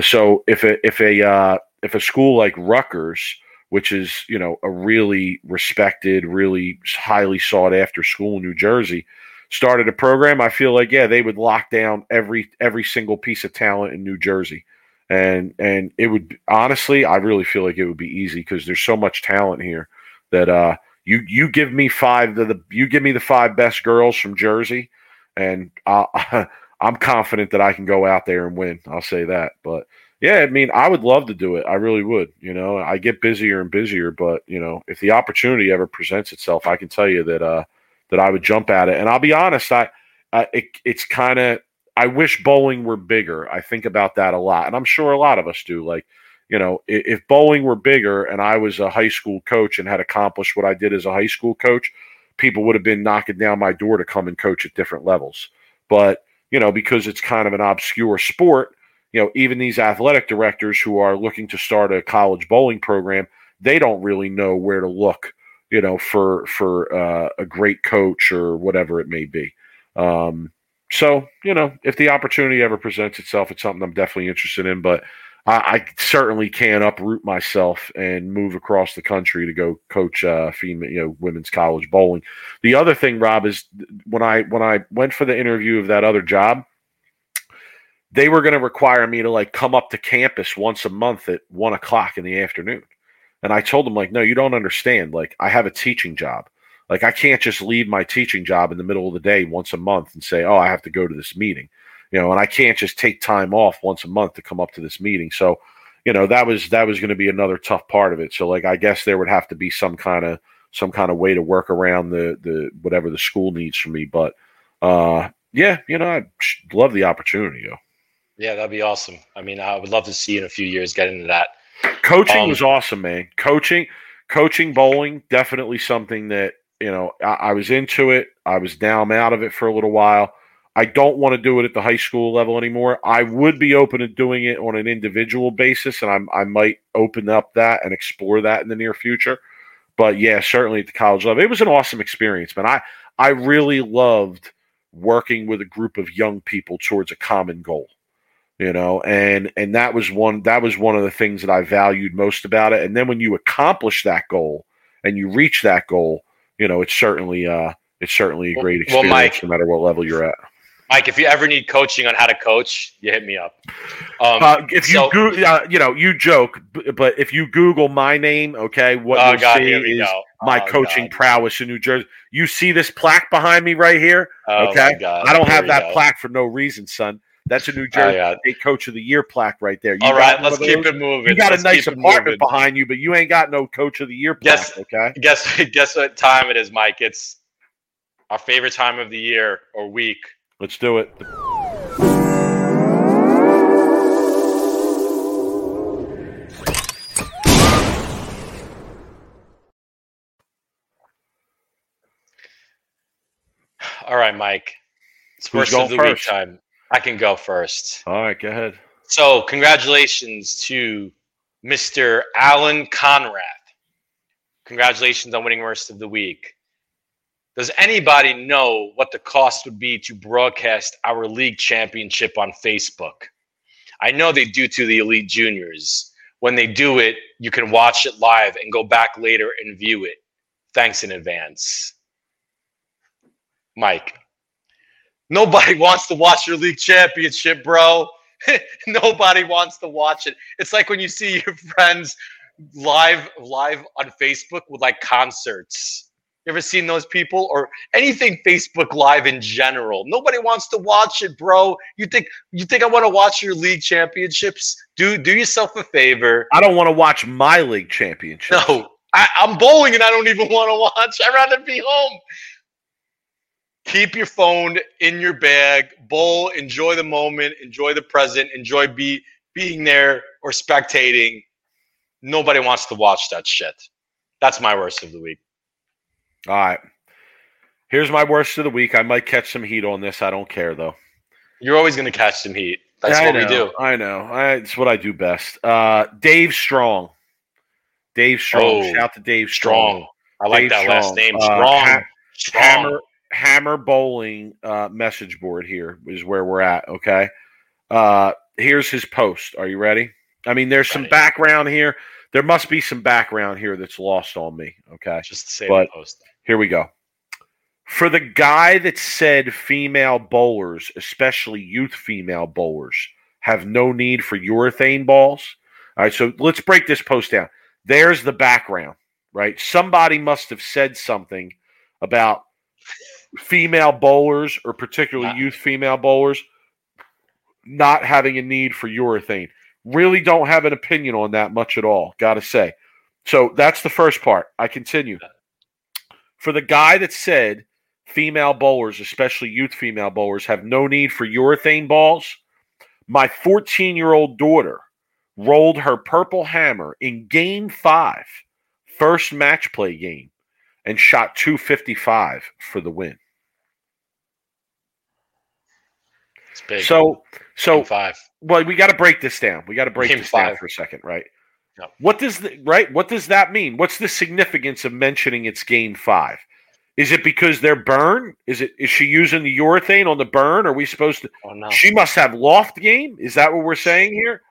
So if a if a uh, if a school like Rutgers, which is you know a really respected, really highly sought after school in New Jersey, started a program, I feel like yeah, they would lock down every every single piece of talent in New Jersey. And and it would honestly, I really feel like it would be easy because there's so much talent here that uh you you give me five the, the you give me the five best girls from Jersey and I, *laughs* I'm confident that I can go out there and win. I'll say that. But yeah, I mean, I would love to do it. I really would. You know, I get busier and busier, but you know, if the opportunity ever presents itself, I can tell you that uh that I would jump at it. And I'll be honest, I, I it, it's kind of I wish bowling were bigger. I think about that a lot, and I'm sure a lot of us do. Like, you know, if, if bowling were bigger and I was a high school coach and had accomplished what I did as a high school coach, people would have been knocking down my door to come and coach at different levels. But you know, because it's kind of an obscure sport, you know, even these athletic directors who are looking to start a college bowling program, they don't really know where to look you know, for for uh, a great coach or whatever it may be. Um, so, you know, if the opportunity ever presents itself, it's something I'm definitely interested in. But I, I certainly can't uproot myself and move across the country to go coach uh, female, you know, women's college bowling. The other thing, Rob, is when I when I went for the interview of that other job, they were going to require me to like come up to campus once a month at one o'clock in the afternoon. And I told him, like, no, you don't understand. Like, I have a teaching job. Like, I can't just leave my teaching job in the middle of the day once a month and say, oh, I have to go to this meeting. You know, and I can't just take time off once a month to come up to this meeting. So, you know, that was that was going to be another tough part of it. So, like, I guess there would have to be some kind of some kind of way to work around the the whatever the school needs from me. But uh, yeah, you know, I love the opportunity. Yo. Yeah, that'd be awesome. I mean, I would love to see in a few years get into that. Coaching um, was awesome, man. Coaching, coaching bowling, definitely something that you know I, I was into it. I was down out of it for a little while. I don't want to do it at the high school level anymore. I would be open to doing it on an individual basis, and I'm, I might open up that and explore that in the near future. But yeah, certainly at the college level, it was an awesome experience, man. I I really loved working with a group of young people towards a common goal you know and and that was one that was one of the things that i valued most about it and then when you accomplish that goal and you reach that goal you know it's certainly uh it's certainly a great experience well, Mike, no matter what level you're at Mike, if you ever need coaching on how to coach, you hit me up. Um, uh, if you so, go, uh, you know, you joke, but if you Google my name, okay, what oh, you God, see is my oh, coaching God. prowess in New Jersey. You see this plaque behind me right here, oh, okay? I don't here have that go. plaque for no reason, son. That's a New oh, Jersey oh, State Coach of the Year plaque right there. You All right, let's keep it moving. You got let's a nice apartment behind you, but you ain't got no Coach of the Year plaque. Guess, okay. Guess *laughs* guess what time it is, Mike? It's our favorite time of the year or week. Let's do it. All right, Mike. It's Who's first of the first? week time. I can go first. All right, go ahead. So, congratulations to Mr. Alan Conrad. Congratulations on winning worst of the week. Does anybody know what the cost would be to broadcast our league championship on Facebook? I know they do to the Elite Juniors. When they do it, you can watch it live and go back later and view it. Thanks in advance. Mike. Nobody wants to watch your league championship, bro. *laughs* Nobody wants to watch it. It's like when you see your friends live live on Facebook with like concerts you ever seen those people or anything Facebook Live in general? Nobody wants to watch it, bro. You think you think I want to watch your league championships? Do do yourself a favor. I don't want to watch my league championship. No, I, I'm bowling and I don't even want to watch. I'd rather be home. Keep your phone in your bag, bowl, enjoy the moment, enjoy the present, enjoy be being there or spectating. Nobody wants to watch that shit. That's my worst of the week. All right. Here's my worst of the week. I might catch some heat on this. I don't care though. You're always going to catch some heat. That's I what know, we do. I know. I, it's what I do best. Uh, Dave Strong. Dave Strong. Oh, Shout to Dave Strong. Strong. I like Dave that Strong. last name. Strong. Uh, Strong. Hammer Hammer Bowling uh, message board here is where we're at. Okay. Uh, here's his post. Are you ready? I mean, there's some background here there must be some background here that's lost on me. Okay, just to say but post. Here we go. For the guy that said female bowlers, especially youth female bowlers, have no need for urethane balls. All right, so let's break this post down. There's the background, right? Somebody must have said something about female bowlers, or particularly youth female bowlers, not having a need for urethane. Really don't have an opinion on that much at all, got to say. So that's the first part. I continue. For the guy that said female bowlers, especially youth female bowlers, have no need for urethane balls, my 14 year old daughter rolled her purple hammer in game five, first match play game, and shot 255 for the win. So, so game five well, we got to break this down. We got to break Game this five. down for a second, right? What does the right? What does that mean? What's the significance of mentioning it's game five? Is it because they're burn? Is it is she using the urethane on the burn? Are we supposed to? Oh, no. She must have loft game. Is that what we're saying here?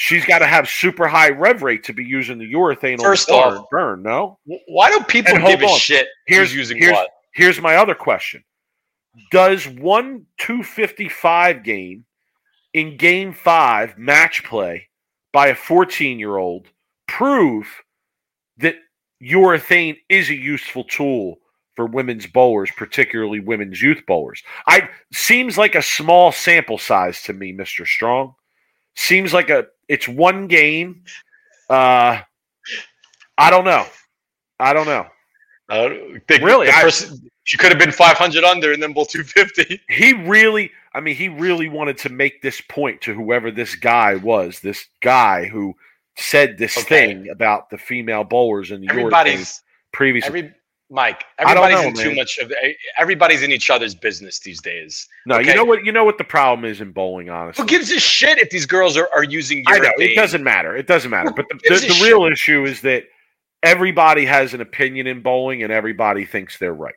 She's got to have super high rev rate to be using the urethane First on the burn. Off, burn. No. Why do people give a shit? Here's using here's, what? Here's my other question: Does one two fifty five game in game five match play by a 14 year old prove that urethane is a useful tool for women's bowlers, particularly women's youth bowlers. I seems like a small sample size to me, Mr. Strong. Seems like a it's one game. Uh I don't know. I don't know. Uh, they, Really, the I- she could have been 500 under and then bowl 250. he really i mean he really wanted to make this point to whoever this guy was this guy who said this Okay. thing about the female bowlers in the Everybody's previously every Mike. Everybody's know, in too man. much of eh, everybody's in each other's business these days. no you know what you know what the problem is in bowling honestly Who gives a shit if these girls are, are using i know it doesn't matter it doesn't matter Who but the, the, the real issue is that everybody has an opinion in bowling and everybody thinks they're right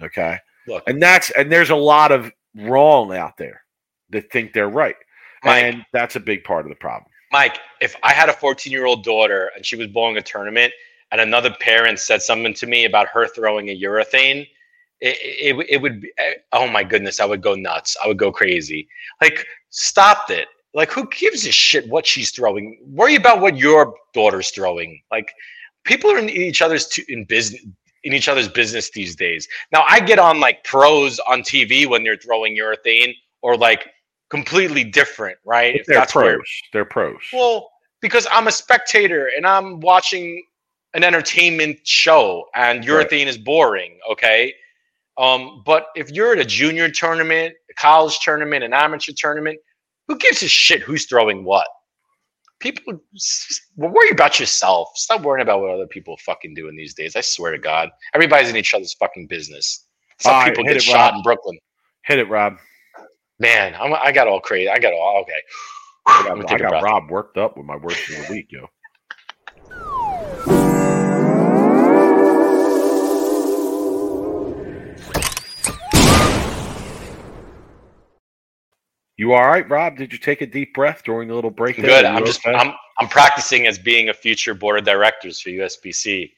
okay Look, and that's and there's a lot of wrong out there that think they're right Mike, and that's a big part of the problem Mike, if I had a 14 year old daughter and she was bowling a tournament and another parent said something to me about her throwing a urethane, it, it, it would be, oh my goodness, I would go nuts. I would go crazy. Like, stop it. Like, who gives a shit what she's throwing? Worry about what your daughter's throwing. Like, people are in each other's to, in business. In each other's business these days. Now I get on like pros on TV when they're throwing urethane or like completely different, right? If they're that's pros where they're pros well, because I'm a spectator and I'm watching an entertainment show and Right. urethane is boring, okay? Um, but if you're at a junior tournament, a college tournament, an amateur tournament, who gives a shit who's throwing what? People worry about yourself. Stop worrying about what other people fucking doing these days. I swear to God. Everybody's in each other's fucking business. Some All people get it, shot Rob. in Brooklyn. hit it rob Man, I'm, I got all crazy. I got all okay. I I'm got, I got. Rob worked up with my worst of the week, yo. You all right, Rob? Did you take a deep breath during the little break? there? Good. I'm just okay? I'm I'm practicing as being a future board of directors for USBC.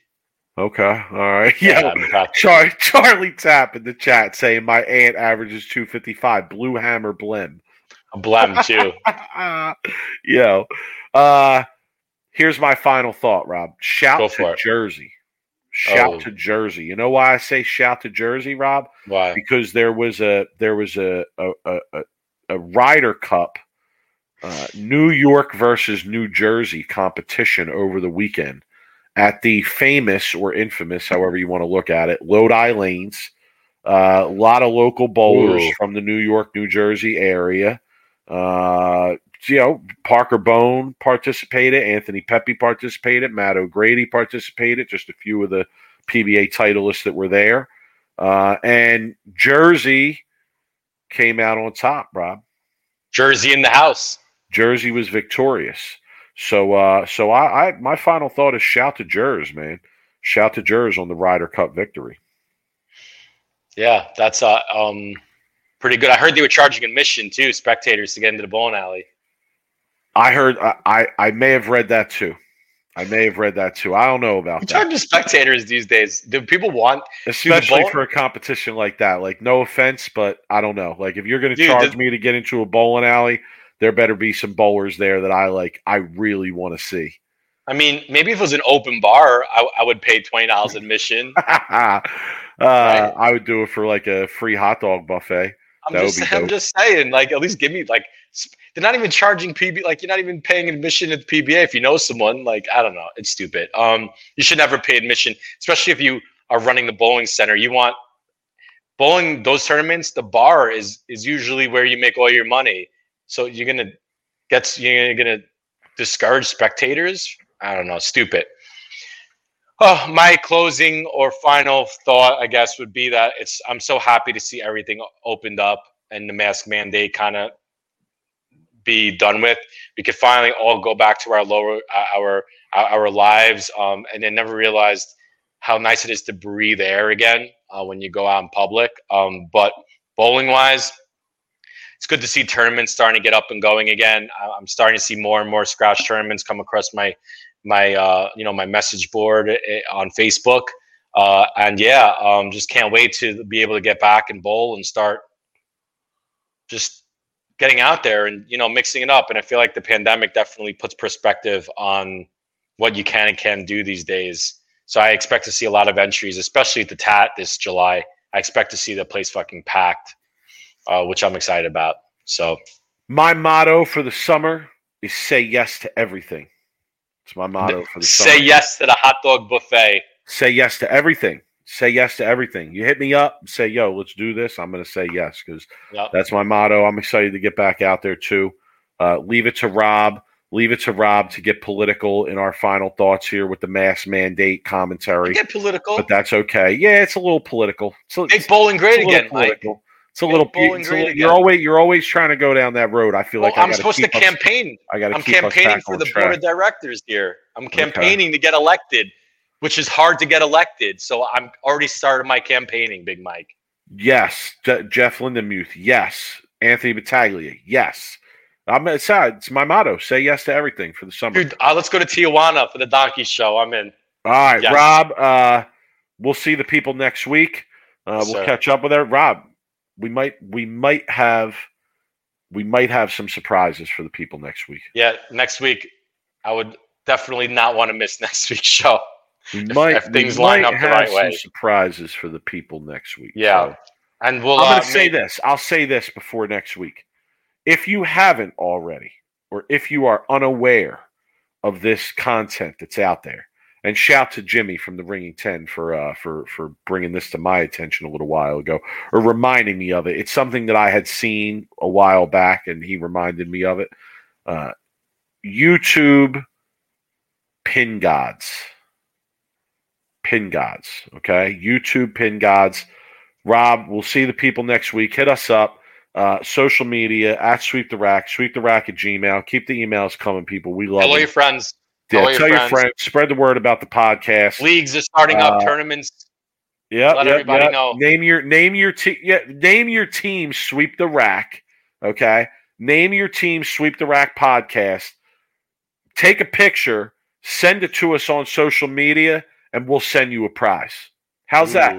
okay. All right. *laughs* Yeah. I'm. Char- Charlie Tap in the chat saying my aunt averages 255. Blue Hammer Blem. I'm blem too. *laughs* Yo. Uh here's my final thought, Rob. Shout Go to. Jersey. Shout Oh. to Jersey. You know why I say shout to Jersey, Rob? Why? Because there was a there was a a a, a, a Ryder Cup uh, New York versus New Jersey competition over the weekend at the famous or infamous, however you want to look at it, Lodi Lanes. Uh, a lot of local bowlers Ooh. from the New York, New Jersey area. Uh, you know, Parker Bohn participated, Anthony Pepe participated, Matt O'Grady participated, just a few of the PBA titleists that were there. Uh, and Jersey came out on top, Rob. Jersey in the house. Jersey was victorious. So uh so I, I my final thought is shout to Jers, man. Shout to Jers on the Ryder Cup victory. Yeah, that's uh um pretty good. I heard they were charging admission too, spectators to get into the bowling alley. I heard I, I, I may have read that too. I may have read that too. I don't know about that. charge spectators these days. Do people want Especially for a competition like that. Like no offense, but I don't know. Like if you're gonna charge the- me to get into a bowling alley, there better be some bowlers there that I like I really want to see. I mean, maybe if it was an open bar, I, I would pay twenty dollars admission. *laughs* uh, I would do it for like a free hot dog buffet. I'm just, *laughs* I'm just saying, like, at least give me like, they're not even charging PB, like, you're not even paying admission at the PBA if you know someone. Like, I don't know, it's stupid. Um, you should never pay admission, especially if you are running the bowling center. You want bowling those tournaments. The bar is is usually where you make all your money, so you're gonna get you're gonna discourage spectators. I don't know, stupid. Oh, my closing or final thought, I guess, would be that it's. I'm so happy to see everything opened up and the mask mandate kind of be done with. We could finally all go back to our lower our our, our lives, um, and then never realized how nice it is to breathe air again uh, when you go out in public. Um, but bowling wise, it's good to see tournaments starting to get up and going again. I'm starting to see more and more scratch tournaments come across my my uh, you know my message board eh, on Facebook. Uh, and yeah, um, just can't wait to be able to get back and bowl and start just getting out there and you know mixing it up. And I feel like the pandemic definitely puts perspective on what you can and can do these days. So I expect to see a lot of entries, especially at the TAT this July. I expect to see the place fucking packed, uh, which I'm excited about. So My motto for the summer is say yes to everything. It's my motto for the say summer. yes to the hot dog buffet. Say yes to everything. Say yes to everything. You hit me up, say, yo, let's do this. I'm going to say yes because Yep. that's my motto. I'm excited to get back out there too. Uh, leave it to Rob. Leave it to Rob to get political in our final thoughts here with the mass mandate commentary. Get political. But that's okay. Yeah, it's a little political. It's Make bowling great it's a little again, Mike. It's a little. it's a little- you're always you're always trying to go down that road. I feel Well, like I I'm gotta supposed to keep us- campaign. I got to I'm campaigning for the track. board of directors here. I'm campaigning to get elected, which is hard to get elected. So I'm already started my campaigning, Big Mike. Yes, Je- Jeff Lindenmuth. Yes, Anthony Battaglia. Yes, I'm it's, uh, it's my motto. Say yes to everything for the summer. Dude, uh, let's go to Tijuana for the Donkey Show. I'm in. All right, Yes. Rob. Uh, we'll see the people next week. Uh, we'll catch up with her. Rob, we might we might have we might have some surprises for the people next week. Yeah, next week. I would definitely not want to miss *laughs* next week's show. We If- might if things line up the right way. surprises for the people next week. Yeah. So- And we'll. I'm uh, to say this. I'll say this before next week. If you haven't already, or if you are unaware of this content that's out there, and shout to Jimmy from the Ringing Ten for uh, for for bringing this to my attention a little while ago, or reminding me of it. It's something that I had seen a while back, and he reminded me of it. Uh, YouTube pin gods, pin gods. Okay, YouTube pin gods. Rob, we'll see the people next week. Hit us up. Uh, social media at Sweep the Rack, Sweep the Rack at Gmail. Keep the emails coming, people. We love them. your friends. Yeah, tell your tell your friends. friends. Spread the word about the podcast. Leagues are starting up. Uh, Tournaments. Yeah, let yeah, everybody yeah. know. Name your name your team. Yeah, name your team. Sweep the Rack. Okay. Name your team. Sweep the Rack podcast. Take a picture. Send it to us on social media, and we'll send you a prize. How's that?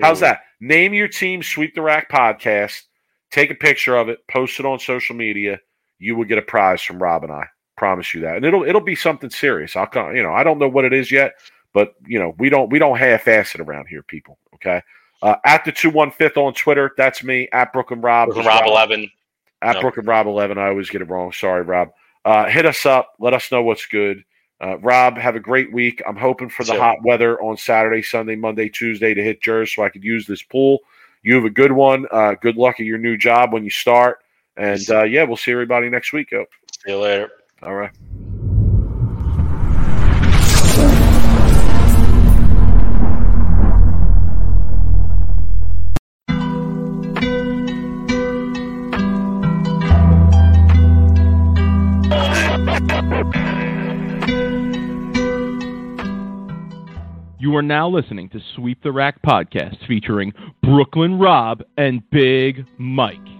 How's Ooh. that? Name your team, Sweep the Rack podcast, take a picture of it, post it on social media. You will get a prize from Rob and I. Promise you that, and it'll it'll be something serious. I'll come. You know, I don't know what it is yet, but you know, we don't we don't half ass it around here, people. Okay. Uh, at the two one fifth on Twitter, that's me. At Brooklyn Rob, Brooklyn Rob eleven. at No. Brooklyn Rob eleven. I always get it wrong. Sorry, Rob. Uh, hit us up. Let us know what's good. Uh, Rob, have a great week. I'm hoping for the Sure. hot weather on Saturday, Sunday, Monday, Tuesday to hit Jersey so I could use this pool. You have a good one. Uh, good luck at your new job when you start. And uh, yeah, we'll see everybody next week. Yo. See you later. All right. You are now listening to Sweep the Rack podcast featuring Brooklyn Rob and Big Mike.